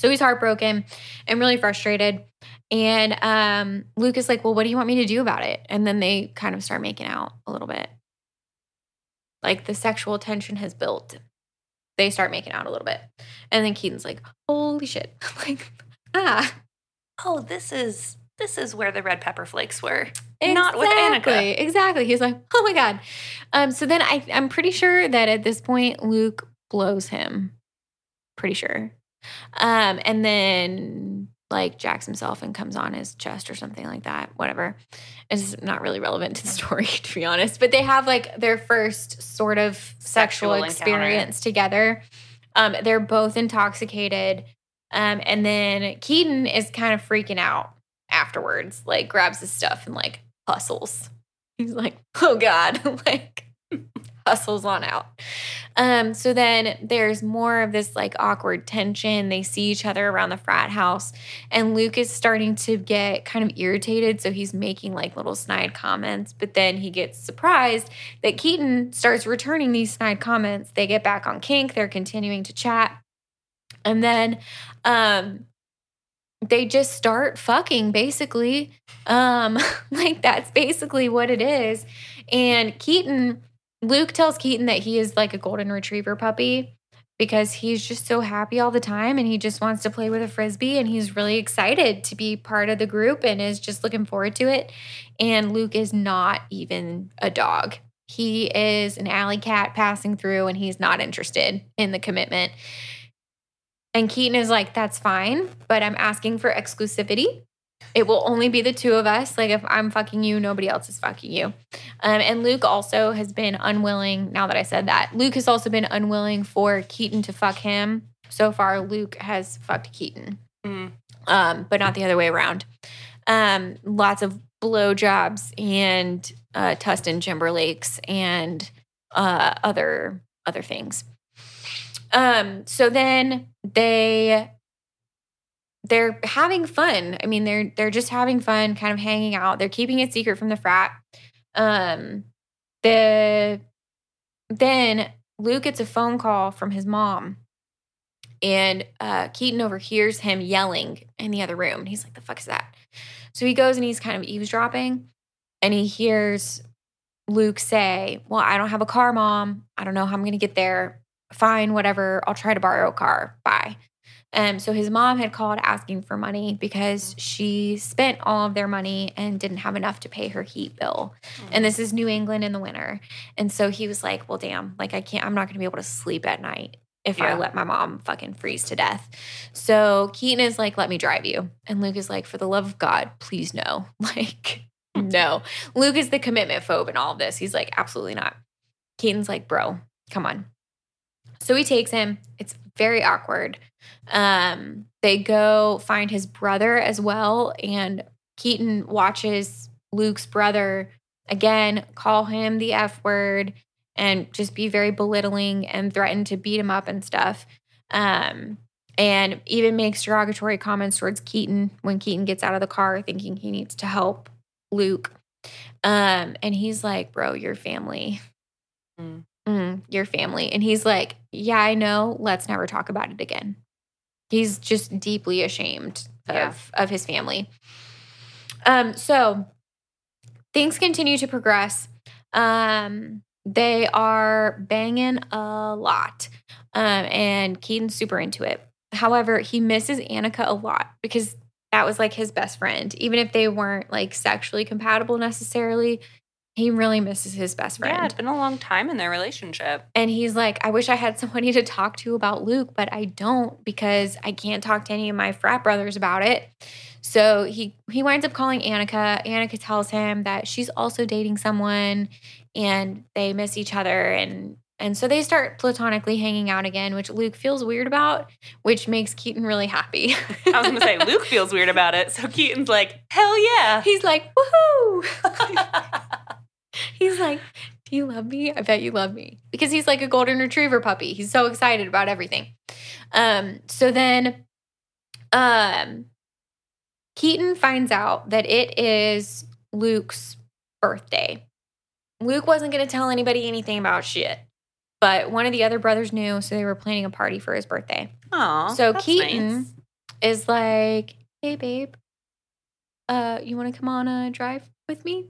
So he's heartbroken and really frustrated. And um, Luke is like, Well, what do you want me to do about it? And then they kind of start making out a little bit. Like the sexual tension has built. They start making out a little bit. And then Keaton's like, Holy shit. like, ah. Oh, this is this is where the red pepper flakes were. Not with Exactly, Annika. Exactly. He's like, oh my God. Um, so then I, I'm pretty sure that at this point, Luke blows him. Pretty sure. Um, and then like jacks himself and comes on his chest or something like that. Whatever. It's not really relevant to the story, to be honest. But they have like their first sort of sexual, Sexual experience together. Um, they're both intoxicated. Um, and then Keaton is kind of freaking out afterwards, like grabs his stuff and like hustles. He's like, oh God, like hustles on out. Um, so then there's more of this like awkward tension. They see each other around the frat house, and Luke is starting to get kind of irritated. So he's making like little snide comments, but then he gets surprised that Keaton starts returning these snide comments. They get back on kink, they're continuing to chat. And then um they just start fucking basically. Um like that's basically what it is. And Keaton Luke tells Keaton that he is like a golden retriever puppy because he's just so happy all the time and he just wants to play with a frisbee and he's really excited to be part of the group and is just looking forward to it. And Luke is not even a dog. He is an alley cat passing through and he's not interested in the commitment. And Keaton is like, that's fine, but I'm asking for exclusivity. It will only be the two of us. Like, if I'm fucking you, nobody else is fucking you. Um, and Luke also has been unwilling, now that I said that, Luke has also been unwilling for Keaton to fuck him. So far, Luke has fucked Keaton, Mm. um, but not the other way around. Um, lots of blowjobs and uh, Tustin Timberlakes and uh, other other things. Um, so then they they're having fun. I mean, they're they're just having fun, kind of hanging out. They're keeping it secret from the frat. Um, the then Luke gets a phone call from his mom, and uh, Keaton overhears him yelling in the other room. He's like, "The fuck is that?" So he goes and he's kind of eavesdropping, and he hears Luke say, "Well, I don't have a car, mom. I don't know how I'm going to get there. Fine, whatever. I'll try to borrow a car. Bye." Um, so his mom had called asking for money because mm. she spent all of their money and didn't have enough to pay her heat bill. And mm. this is New England in the winter. And so he was like, well, damn, like I can't, I'm not going to be able to sleep at night if I let my mom fucking freeze to death. So Keaton is like, let me drive you. And Luke is like, for the love of God, please no. Like, hmm. no. Luke is the commitment phobe in all of this. He's like, absolutely not. Keaton's like, bro, come on. So he takes him. It's very awkward. Um, they go find his brother as well, and Keaton watches Luke's brother again call him the F word and just be very belittling and threaten to beat him up and stuff. Um, and even makes derogatory comments towards Keaton when Keaton gets out of the car thinking he needs to help Luke. Um, and he's like, Bro, your family. Mm. Mm, your family. And he's like, Yeah, I know. Let's never talk about it again. He's just deeply ashamed of, Yeah. of his family. Um, so things continue to progress. Um, they are banging a lot. Um, and Keaton's super into it. however, he misses Annika a lot because that was like his best friend. Even if they weren't like sexually compatible necessarily, he really misses his best friend. Yeah, it's been a long time in their relationship. And he's like, I wish I had somebody to talk to about Luke, but I don't because I can't talk to any of my frat brothers about it. So he he winds up calling Annika. Annika tells him that she's also dating someone and they miss each other and and so they start platonically hanging out again, which Luke feels weird about, which makes Keaton really happy. I was gonna say Luke feels weird about it, so Keaton's like, hell yeah. He's like, woohoo! he's like, Do you love me? I bet you love me. Because he's like a golden retriever puppy. He's so excited about everything. Um, so then um Keaton finds out that it is Luke's birthday. Luke wasn't gonna tell anybody anything about shit. But one of the other brothers knew, so they were planning a party for his birthday. Aw, So Keaton nice. is like, "Hey, babe, uh, you want to come on a drive with me?"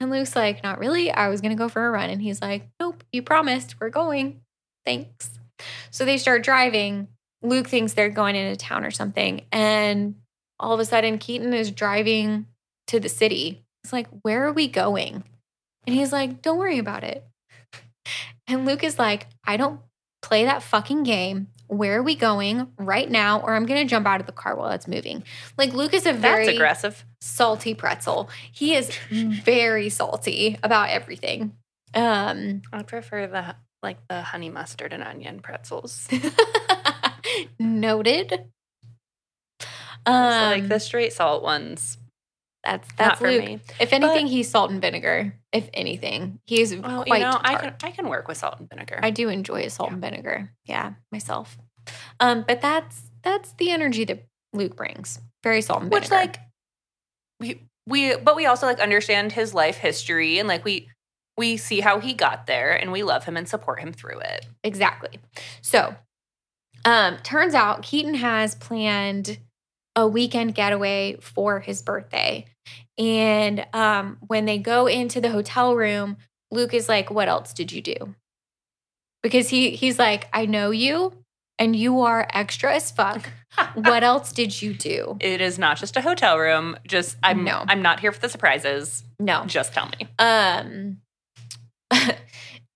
And Luke's like, "Not really. I was gonna go for a run." And he's like, "Nope, you promised. We're going. Thanks." So they start driving. Luke thinks they're going into town or something, and all of a sudden, Keaton is driving to the city. It's like, "Where are we going?" And he's like, "Don't worry about it." And Luke is like, "I don't play that fucking game. Where are we going right now? Or I'm gonna jump out of the car while it's moving. Like Luke is a very That's aggressive. salty pretzel. He is very salty about everything. Um I prefer the like the honey mustard and onion pretzels. noted. Um, like the straight salt ones. That's Not that's for Luke. me. If anything, But- he's salt and vinegar. If anything, he's Well, quite you know, I can I can work with salt and vinegar. I do enjoy salt Yeah. and vinegar. Yeah, myself. Um, but that's that's the energy that Luke brings. Very salt and vinegar. Which like we we but we also like understand his life history and like we we see how he got there and we love him and support him through it. Exactly. So, um, turns out Keaton has planned a weekend getaway for his birthday. And um, when they go into the hotel room, Luke is like, What else did you do? Because he he's like, I know you and you are extra as fuck. What else did you do? It is not just a hotel room. Just I'm No. I'm not here for the surprises. No. Just tell me. Um,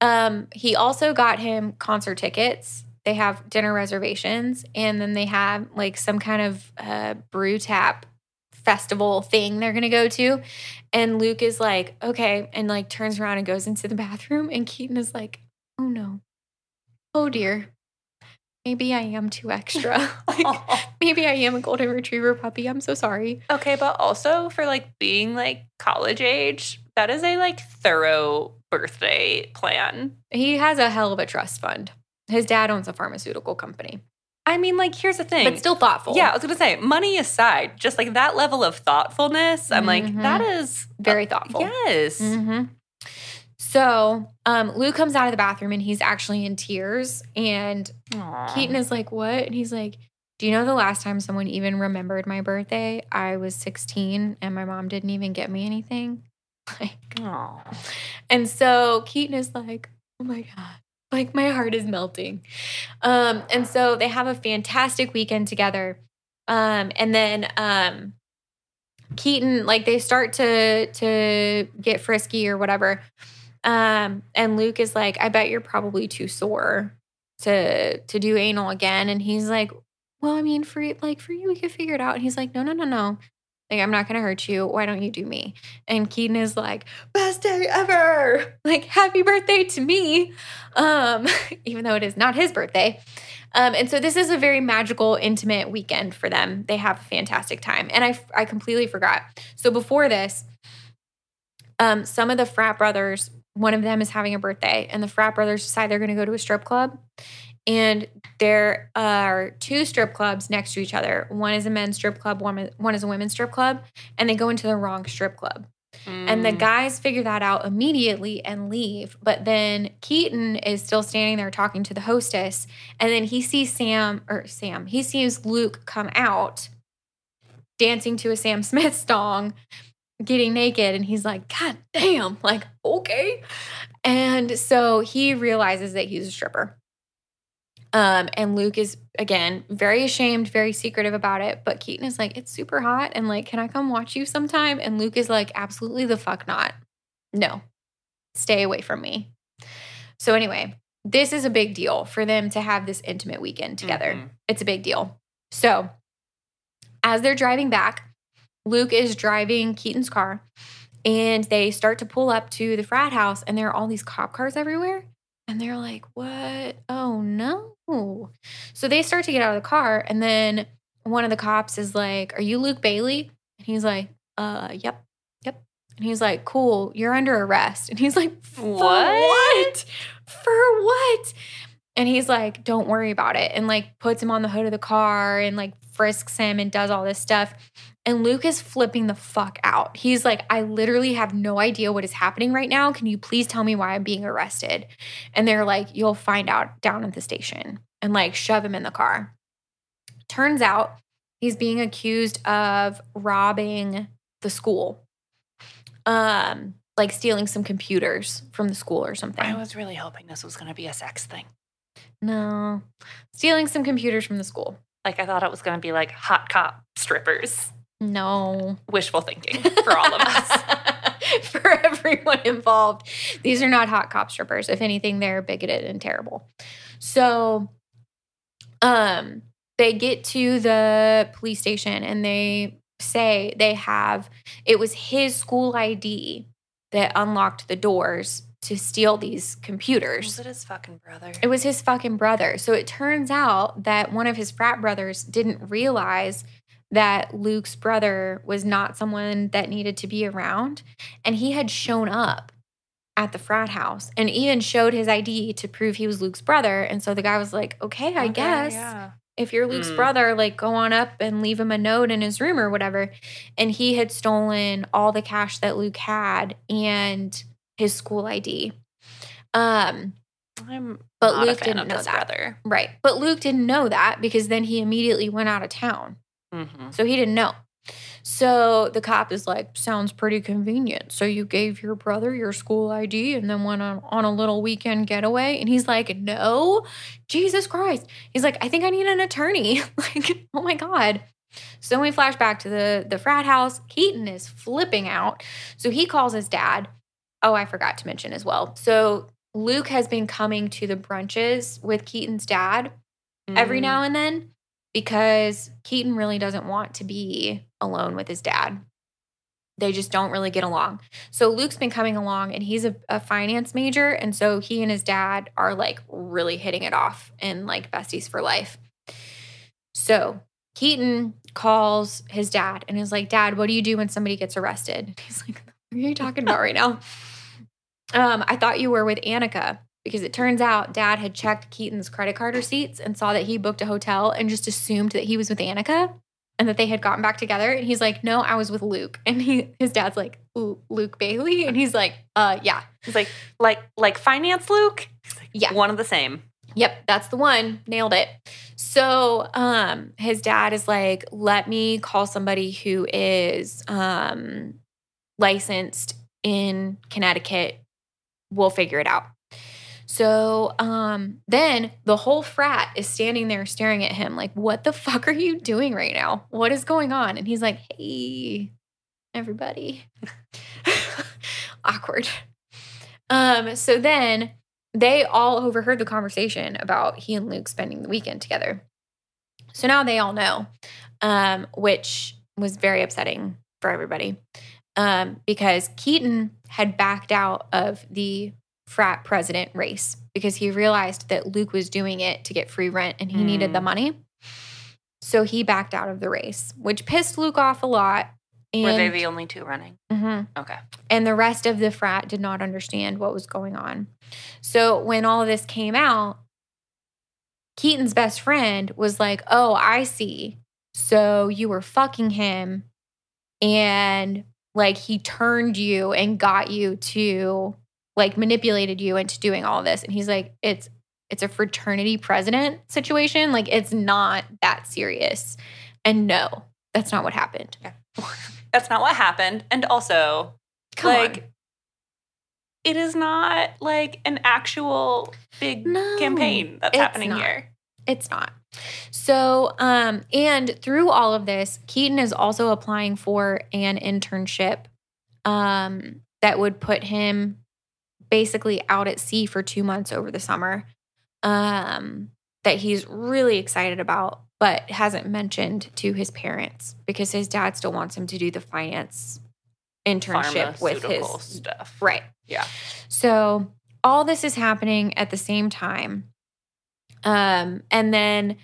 um, he also got him concert tickets. They have dinner reservations, and then they have like some kind of uh, brew tap festival thing they're gonna go to. And Luke is like, okay, and like turns around and goes into the bathroom, and Keaton is like, oh no, oh dear, maybe I am too extra. like, maybe I am a golden retriever puppy. I'm so sorry. okay, but also for like being like college age, that is a like thorough birthday plan. He has a hell of a trust fund. His dad owns a pharmaceutical company, I mean, like here's the thing. but still thoughtful. Yeah, I was gonna say, money aside, just like that level of thoughtfulness, I'm like, Mhm. that is very thoughtful. Yes. hmm So um, Luke comes out of the bathroom and he's actually in tears. And Aw. Keaton is like, What? And he's like, Do you know the last time someone even remembered my birthday? I was 16 and my mom didn't even get me anything. Like, Aw. and so Keaton is like, Oh my God. Like my heart is melting. Um, and so they have a fantastic weekend together. Um, and then um Keaton, like they start to to get frisky or whatever. Um, and Luke is like, I bet you're probably too sore to to do anal again. And he's like, Well, I mean, for like for you, we could figure it out. And he's like, No, no, no, no. Like, I'm not gonna hurt you. Why don't you do me? And Keaton is like, best day ever. Like, happy birthday to me. Um, even though it is not his birthday. Um, and so this is a very magical, intimate weekend for them. They have a fantastic time. And I, I completely forgot. So before this, um, some of the frat brothers, one of them is having a birthday, and the frat brothers decide they're going to go to a strip club. And there are two strip clubs next to each other. One is a men's strip club, one, one is a women's strip club, and they go into the wrong strip club. And the Mm. guys figure that out immediately and leave. But then Keaton is still standing there talking to the hostess. And then he sees Sam, or Sam, he sees Luke come out dancing to a Sam Smith song, getting naked. And he's like, God damn, like, okay. And so he realizes that he's a stripper. Um, and Luke is again very ashamed, very secretive about it. But Keaton is like, it's super hot, and like, can I come watch you sometime? And Luke is like, absolutely the fuck not. No, stay away from me. So anyway, this is a big deal for them to have this intimate weekend together. Mhm. It's a big deal. So as they're driving back, Luke is driving Keaton's car and they start to pull up to the frat house and there are all these cop cars everywhere. And they're like, what? Oh no. So they start to get out of the car and then one of the cops is like, Are you Luke Bailey? And he's like, Uh, yep, yep. And he's like, Cool, you're under arrest. And he's like, For What? what? For what? And he's like, Don't worry about it. And like puts him on the hood of the car and like frisks him and does all this stuff. And Luke is flipping the fuck out. He's like, I literally have no idea what is happening right now. Can you please tell me why I'm being arrested? And they're like, You'll find out down at the station and like shove him in the car. Turns out he's being accused of robbing the school, um, like stealing some computers from the school or something. I was really hoping this was going to be a sex thing. no, stealing some computers from the school. Like I thought it was going to be like hot cop strippers. No. Wishful thinking for all of us. For everyone involved. These are not hot cop strippers. If anything, they're bigoted and terrible. So um they get to the police station and they say they have it was his school ID that unlocked the doors to steal these computers. Was it his fucking brother? It was his fucking brother. So it turns out that one of his frat brothers didn't realize that Luke's brother was not someone that needed to be around. And he had shown up at the frat house and even showed his ID to prove he was Luke's brother. And so the guy was like, okay, I Okay, guess yeah. if you're Luke's Mm. brother, like go on up and leave him a note in his room or whatever. And he had stolen all the cash that Luke had and his school ID. Um, I'm But not Luke a fan didn't of know this that. brother. Right. But Luke didn't know that because then he immediately went out of town. Mhm. So he didn't know. So the cop is like, sounds pretty convenient. So you gave your brother your school ID and then went on, on a little weekend getaway. And he's like, no, Jesus Christ. He's like, I think I need an attorney. like, oh my God. So we flash back to the, the frat house. Keaton is flipping out. So he calls his dad. Oh, I forgot to mention as well. So Luke has been coming to the brunches with Keaton's dad every Mm. now and then because Keaton really doesn't want to be alone with his dad. They just don't really get along. So Luke's been coming along and he's a, a finance major. And so he and his dad are like really hitting it off and like besties for life. So Keaton calls his dad and is like, Dad, what do you do when somebody gets arrested? He's like, What are you talking about right now? Um, I thought you were with Annika because it turns out dad had checked Keaton's credit card receipts and saw that he booked a hotel and just assumed that he was with Annika and that they had gotten back together. And he's like, No, I was with Luke. And he his dad's like, Luke Bailey? And he's like, uh yeah. He's like, like, like finance Luke. Yeah. One of the same. Yep, that's the one. Nailed it. So um his dad is like, let me call somebody who is um licensed in Connecticut. We'll figure it out. So um then the whole frat is standing there staring at him like, what the fuck are you doing right now? What is going on? And he's like, hey, everybody. Awkward. Um, so then they all overheard the conversation about he and Luke spending the weekend together. So now they all know, um, which was very upsetting for everybody um, because Keaton had backed out of the frat president race because he realized that Luke was doing it to get free rent and he needed the Mm. money. So he backed out of the race, which pissed Luke off a lot. And, Were they the only two running? Mhm Okay. and the rest of the frat did not understand what was going on. So when all of this came out, Keaton's best friend was like, "Oh, I see. So you were fucking him and like he turned you and got you to like manipulated you into doing all this." And he's like, "It's it's a fraternity president situation. Like it's not that serious." And no, that's not what happened. That's not what happened. And also, Come like, on. it is not like an actual big No, campaign that's happening not. here. It's not. So, um, and through all of this, Keaton is also applying for an internship um, that would put him basically out at sea for two months over the summer um, that he's really excited about, but hasn't mentioned to his parents because his dad still wants him to do the finance internship with his stuff. right. Yeah. So all this is happening at the same time. Um, and then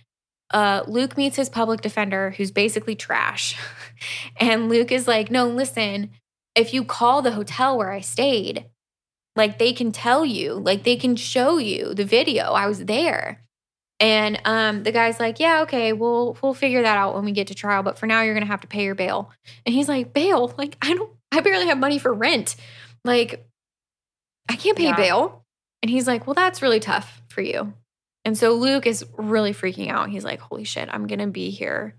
uh, Luke meets his public defender, who's basically trash. and Luke is like, no, listen, if you call the hotel where I stayed, like they can tell you, like they can show you the video. I was there. And um, the guy's like, yeah, okay, we'll we'll figure that out when we get to trial. But for now, you're gonna have to pay your bail. And he's like, bail? Like I don't, I barely have money for rent. Like I can't pay Yeah. bail. And he's like, well, that's really tough for you. And so Luke is really freaking out. He's like, holy shit, I'm gonna be here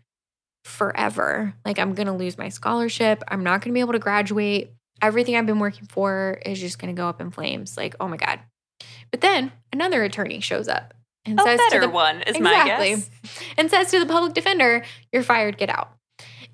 forever. Like I'm gonna lose my scholarship. I'm not gonna be able to graduate. Everything I've been working for is just gonna go up in flames. Like, oh my god. But then another attorney shows up and A says to better the one is my Exactly. guess. and says to the public defender, You're fired, get out.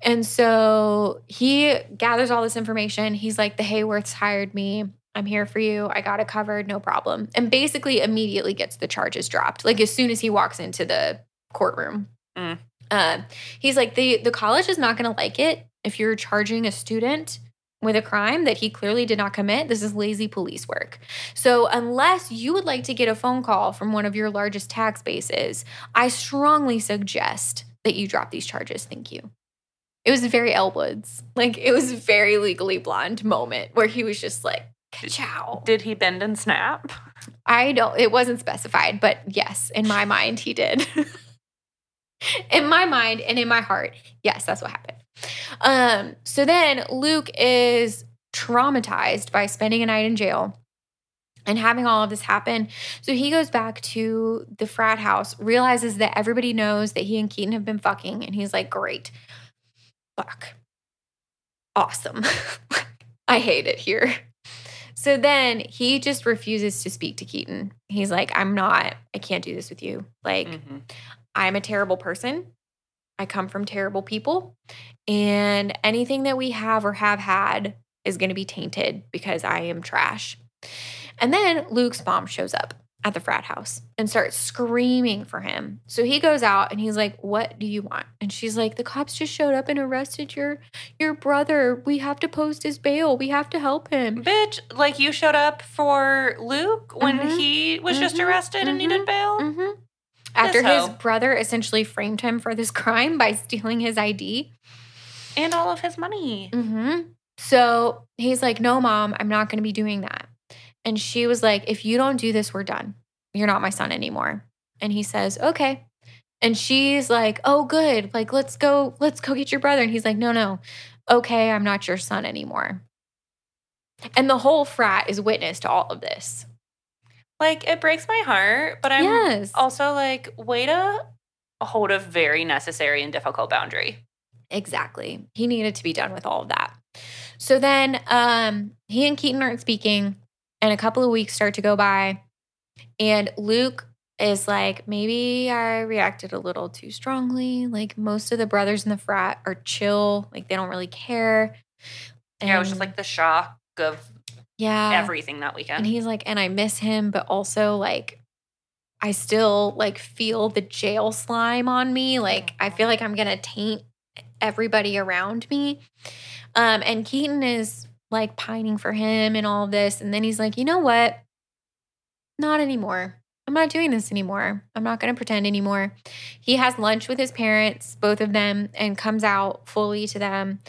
And so he gathers all this information. He's like, The Hayworths hired me. I'm here for you. I got it covered, no problem. And basically, immediately gets the charges dropped. Like as soon as he walks into the courtroom, Mm. uh, he's like, the the college is not going to like it if you're charging a student with a crime that he clearly did not commit. This is lazy police work. So, unless you would like to get a phone call from one of your largest tax bases, I strongly suggest that you drop these charges. Thank you. It was very Elle Woods. Like, it was a very legally blonde moment where he was just like, ciao. Did he bend and snap? I don't, it wasn't specified, but yes, in my mind, he did. in my mind and in my heart, yes, that's what happened. Um, so then Luke is traumatized by spending a night in jail and having all of this happen. So he goes back to the frat house, realizes that everybody knows that he and Keaton have been fucking, and he's like, great. Fuck. Awesome. I hate it here. So then he just refuses to speak to Keaton. He's like, I'm not, I can't do this with you. Like, Mhm. I'm a terrible person. I come from terrible people. And anything that we have or have had is going to be tainted because I am trash. And then Luke's mom shows up at the frat house and starts screaming for him. So he goes out and he's like, "What do you want?" And she's like, "The cops just showed up and arrested your your brother. We have to post his bail. We have to help him." Bitch, like you showed up for Luke when Mhm. he was just Mhm. arrested and needed bail? After his brother essentially framed him for this crime by stealing his ID. And all of his money. hmm So he's like, No, mom, I'm not going to be doing that. And she was like, If you don't do this, we're done. You're not my son anymore. And he says, Okay. And she's like, Oh, good. Like, let's go, let's go get your brother. And he's like, No, no. Okay, I'm not your son anymore. And the whole frat is witness to all of this. Like it breaks my heart, but I'm yes. also like, way to hold a very necessary and difficult boundary. Exactly. He needed to be done with all of that. So then um, he and Keaton aren't speaking, and a couple of weeks start to go by. And Luke is like, maybe I reacted a little too strongly. Like most of the brothers in the frat are chill, like they don't really care. yeah, it was just like the shock of yeah. everything that weekend. And he's like, and I miss him, but also like I still like feel the jail slime on me. Like I feel like I'm gonna taint everybody around me. Um, and Keaton is like pining for him and all this. And then he's like, you know what? Not anymore. I'm not doing this anymore. I'm not going to pretend anymore. He has lunch with his parents, both of them, and comes out fully to them.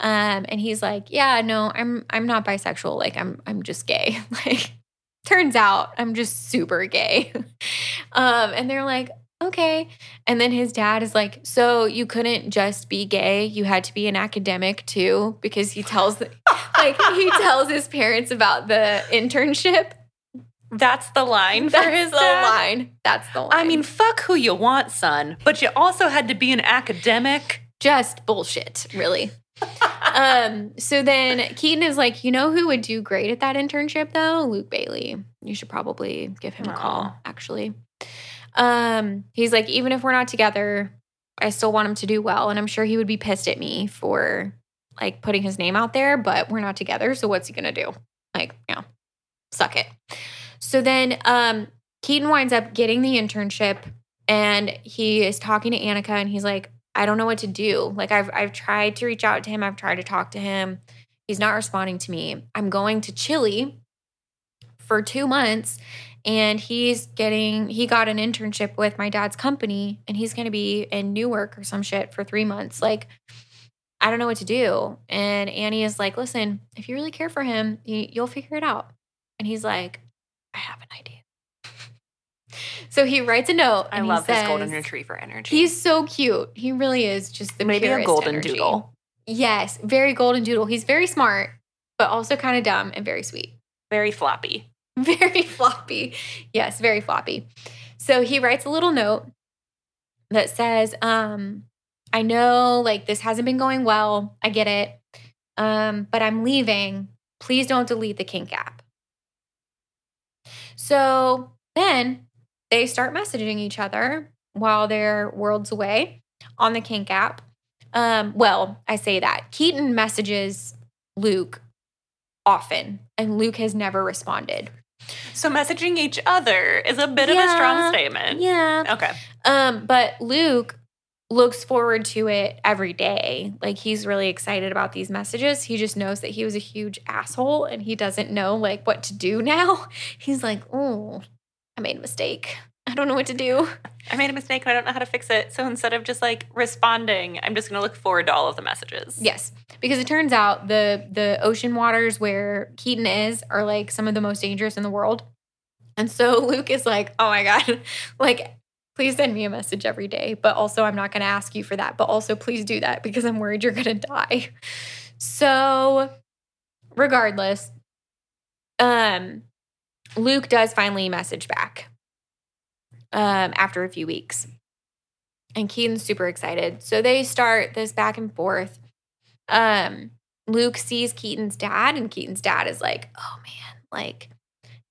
Um, and he's like, "Yeah, no, I'm I'm not bisexual. Like I'm I'm just gay. like turns out I'm just super gay." um, and they're like, "Okay." And then his dad is like, "So you couldn't just be gay? You had to be an academic too?" Because he tells the, like he tells his parents about the internship. That's the line for That's his the dad? line. That's the line. I mean, fuck who you want, son. But you also had to be an academic. just bullshit, really. Um, so then Keaton is like, you know who would do great at that internship though? Luke Bailey. You should probably give him a call, actually. Um, he's like, even if we're not together, I still want him to do well. And I'm sure he would be pissed at me for like putting his name out there, but we're not together. So what's he gonna do? Like, you know, suck it. So then um Keaton winds up getting the internship and he is talking to Annika and he's like, I don't know what to do. Like I've I've tried to reach out to him, I've tried to talk to him. He's not responding to me. I'm going to Chile for 2 months and he's getting he got an internship with my dad's company and he's going to be in Newark or some shit for 3 months. Like I don't know what to do. And Annie is like, "Listen, if you really care for him, you, you'll figure it out." And he's like, "I have an idea." So he writes a note. I love this golden retriever energy. He's so cute. He really is just the maybe a golden energy. doodle. Yes, very golden doodle. He's very smart, but also kind of dumb and very sweet. Very floppy. Very floppy. Yes, very floppy. So he writes a little note that says, um, I know like this hasn't been going well. I get it. Um, but I'm leaving. Please don't delete the kink app. So then they start messaging each other while they're worlds away on the kink app. Um, well, I say that. Keaton messages Luke often, and Luke has never responded. So messaging each other is a bit of a strong statement. Yeah. Okay. Um, but Luke looks forward to it every day. Like he's really excited about these messages. He just knows that he was a huge asshole and he doesn't know like what to do now. He's like, "Oh, I made a mistake. I don't know what to do." I made a mistake and I don't know how to fix it. So instead of just like responding, I'm just going to look forward to all of the messages. Yes, because it turns out the the ocean waters where Keaton is are like some of the most dangerous in the world. And so Luke is like, "Oh my god, like please send me a message every day, but also I'm not going to ask you for that, but also please do that because I'm worried you're going to die." So regardless, um Luke does finally message back um after a few weeks. And Keaton's super excited. So they start this back and forth um Luke sees Keaton's dad and Keaton's dad is like, "Oh man, like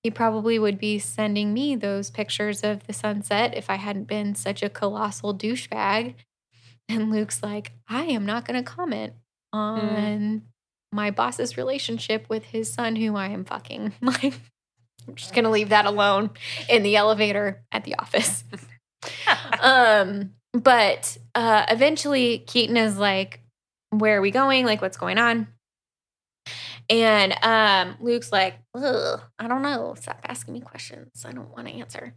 he probably would be sending me those pictures of the sunset if I hadn't been such a colossal douchebag." And Luke's like, "I am not going to comment on my boss's relationship with his son who I am fucking." Like I'm just going to leave that alone in the elevator at the office. um but uh eventually Keaton is like where are we going? Like, what's going on? And um, Luke's like, I don't know. Stop asking me questions. I don't want to answer.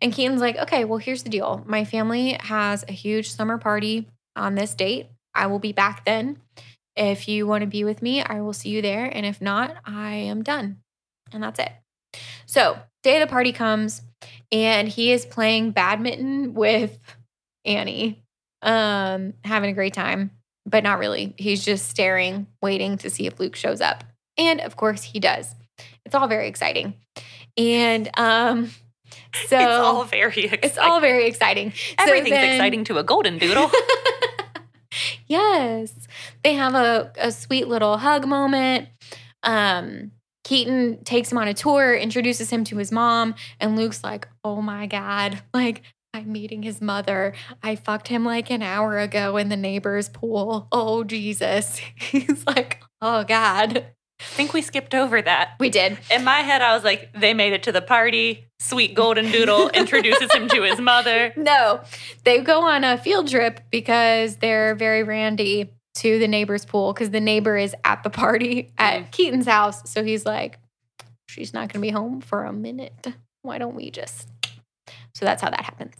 And Keaton's like, okay, well, here's the deal. My family has a huge summer party on this date. I will be back then. If you want to be with me, I will see you there. And if not, I am done. And that's it. So, day of the party comes, and he is playing badminton with Annie, um, having a great time but not really. He's just staring, waiting to see if Luke shows up. And of course, he does. It's all very exciting. And um, so it's all very exciting. it's all very exciting. So Everything's then- exciting to a golden doodle. yes. They have a, a sweet little hug moment. Um, Keaton takes him on a tour, introduces him to his mom, and Luke's like, oh my God, like, I'm meeting his mother. I fucked him like an hour ago in the neighbor's pool. Oh, Jesus. He's like, oh God. I think we skipped over that. We did. In my head, I was like, they made it to the party. Sweet golden doodle introduces him to his mother. No, they go on a field trip because they're very randy to the neighbor's pool because the neighbor is at the party at Mm. Keaton's house. So he's like, she's not going to be home for a minute. Why don't we just? So that's how that happens.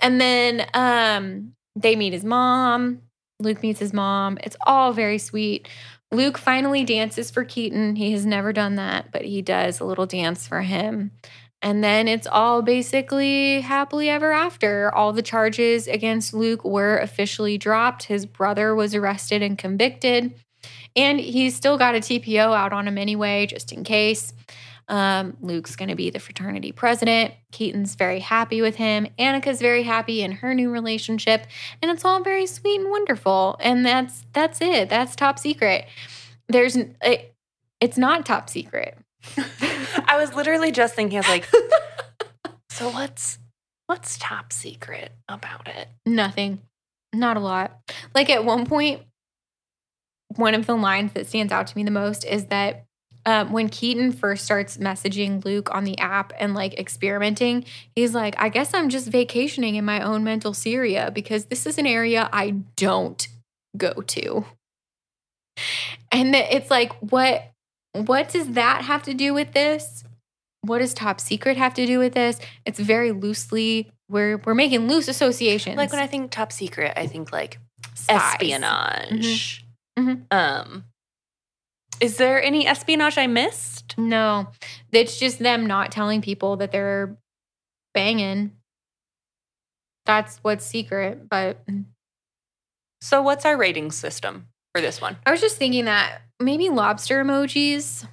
And then um, they meet his mom. Luke meets his mom. It's all very sweet. Luke finally dances for Keaton. He has never done that, but he does a little dance for him. And then it's all basically happily ever after. All the charges against Luke were officially dropped. His brother was arrested and convicted. And he's still got a TPO out on him anyway, just in case. Um, Luke's going to be the fraternity president. Keaton's very happy with him. Annika's very happy in her new relationship, and it's all very sweet and wonderful. And that's that's it. That's top secret. There's it, it's not top secret. I was literally just thinking, I was like, so what's What's top secret about it? Nothing. Not a lot. Like at one point, one of the lines that stands out to me the most is that um, when Keaton first starts messaging Luke on the app and like experimenting, he's like, I guess I'm just vacationing in my own mental Syria because this is an area I don't go to. And that it's like, what what does that have to do with this? What does top secret have to do with this? It's very loosely we're we're making loose associations. Like when I think top secret, I think like Spies. espionage. Mhm. Um, is there any espionage I missed? No, it's just them not telling people that they're banging. That's what's secret. But So, what's our rating system for this one? I was just thinking that maybe lobster emojis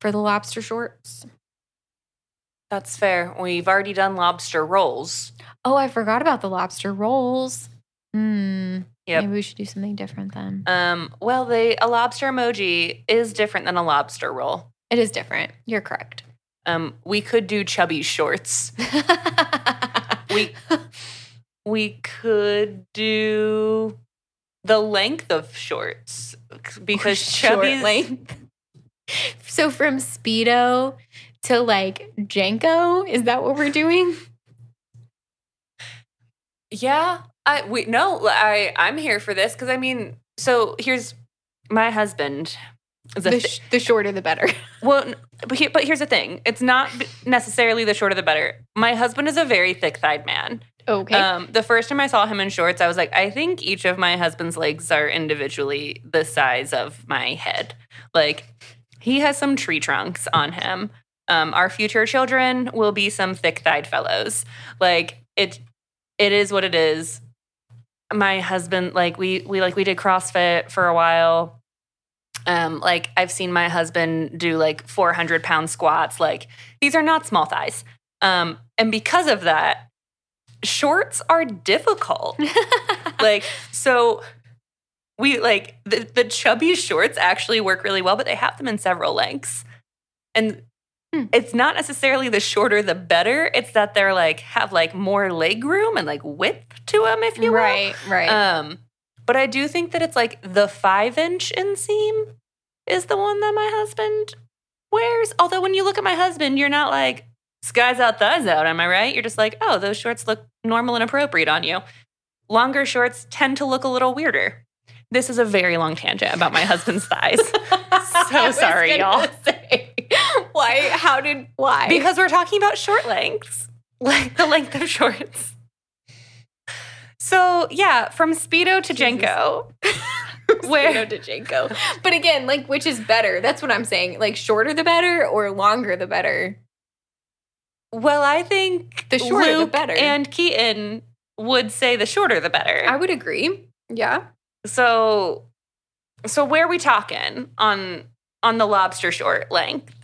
for the lobster shorts. That's fair. We've already done lobster rolls. Oh, I forgot about the lobster rolls. Hmm. Yep. Maybe we should do something different then. Um, well, they a lobster emoji is different than a lobster roll. It is different. You're correct. Um, we could do chubby shorts. We we could do the length of shorts because short chubby length. So from speedo to like JNCO, is that what we're doing? Yeah, I we no, I I'm here for this because I mean, so here's my husband. Is a The, sh- the shorter the better. well, but here, but here's the thing: it's not necessarily the shorter the better. My husband is a very thick-thighed man. Okay. Um, the first time I saw him in shorts, I was like, I think each of my husband's legs are individually the size of my head. Like, he has some tree trunks on him. Um, our future children will be some thick-thighed fellows. Like it, it is what it is. My husband, like we we like we did CrossFit for a while. Um, like I've seen my husband do like 400 pound squats. Like these are not small thighs. Um, and because of that, shorts are difficult. like so we like the, the chubby shorts actually work really well but they have them in several lengths and Hmm. it's not necessarily the shorter the better it's that they're like have like more leg room and like width to them if you will right, right. um but i do think that it's like the five inch inseam is the one that my husband wears although when you look at my husband you're not like skies out thighs out am i right you're just like oh those shorts look normal and appropriate on you longer shorts tend to look a little weirder this is a very long tangent about my husband's thighs so sorry, y'all. say, why? How did? Why? because we're talking about short lengths, like the length of shorts. So yeah, from speedo to Jesus. JNCO, where Speedo to JNCO. But again, like, which is better? That's what I'm saying. Like, shorter the better, or longer the better. Well, I think The shorter, the better. and Keaton would say the shorter the better. I would agree. Yeah. so, so where are we talking on on the lobster short length?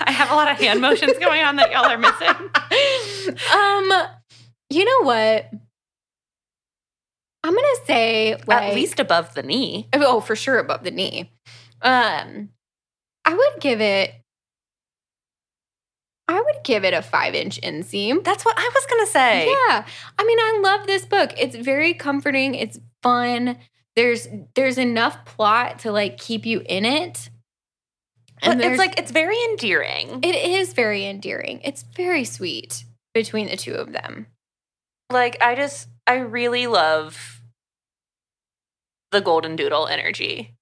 I have a lot of hand motions going on that y'all are missing. um, you know what? I'm gonna say like At least above the knee. oh for sure above the knee. Um, I would give it. I would give it a five inch inseam. That's what I was gonna say. Yeah. I mean, I love this book. It's very comforting. It's fun. There's there's enough plot to like keep you in it. But it's like it's very endearing. it is very endearing. It's very sweet between the two of them. like I just I really love the golden doodle energy.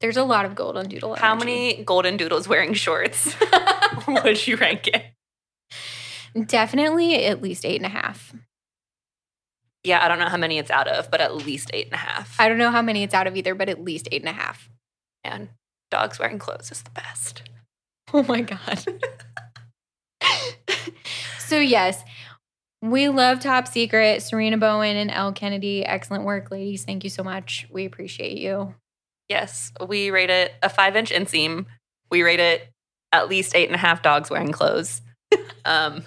There's a lot of golden doodle. How many golden doodles wearing shorts would you rank it? Definitely at least eight and a half. Yeah, I don't know how many it's out of, but at least eight and a half. I don't know how many it's out of either, but at least eight and a half. and dogs wearing clothes is the best. Oh my God. so, yes, we love Top Secret. Sarina Bowen and Elle Kennedy. Excellent work, ladies. Thank you so much. We appreciate you. Yes, we rate it a five inch inseam. We rate it at least eight and a half dogs wearing clothes. um,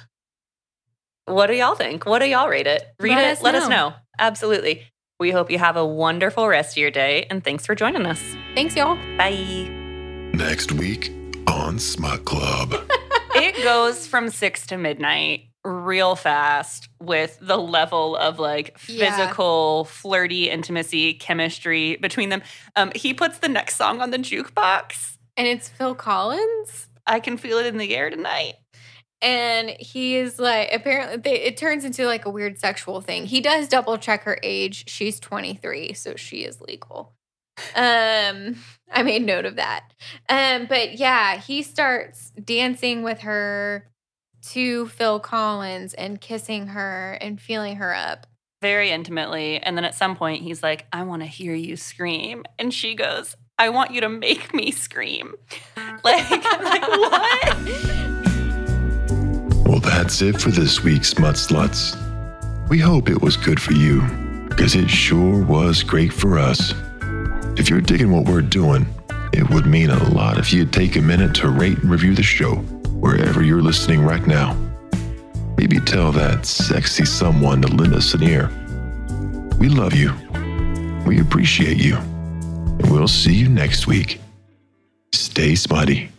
what do y'all think? What do y'all rate it? Read Let it. us let us know. know. Absolutely. We hope you have a wonderful rest of your day and thanks for joining us. Thanks, y'all. Bye. Next week on Smut Club. it goes from six to midnight real fast with the level of like Yeah. physical, flirty intimacy, chemistry between them. Um, he puts the next song on the jukebox. And it's Phil Collins. I can feel it in the air tonight. And he is like, apparently, they, it turns into like a weird sexual thing. He does double check her age. She's 23, so she is legal. Um, I made note of that. Um, but yeah, he starts dancing with her to Phil Collins and kissing her and feeling her up. very intimately. And then at some point, he's like, I want to hear you scream. And she goes, I want you to make me scream. Like, like what? Well, that's it for this week's Smut Sluts. We hope it was good for you, because it sure was great for us. If you're digging what we're doing, it would mean a lot if you'd take a minute to rate and review the show wherever you're listening right now. Maybe tell that sexy someone to lend us an ear. We love you. We appreciate you. We'll see you next week. Stay smutty.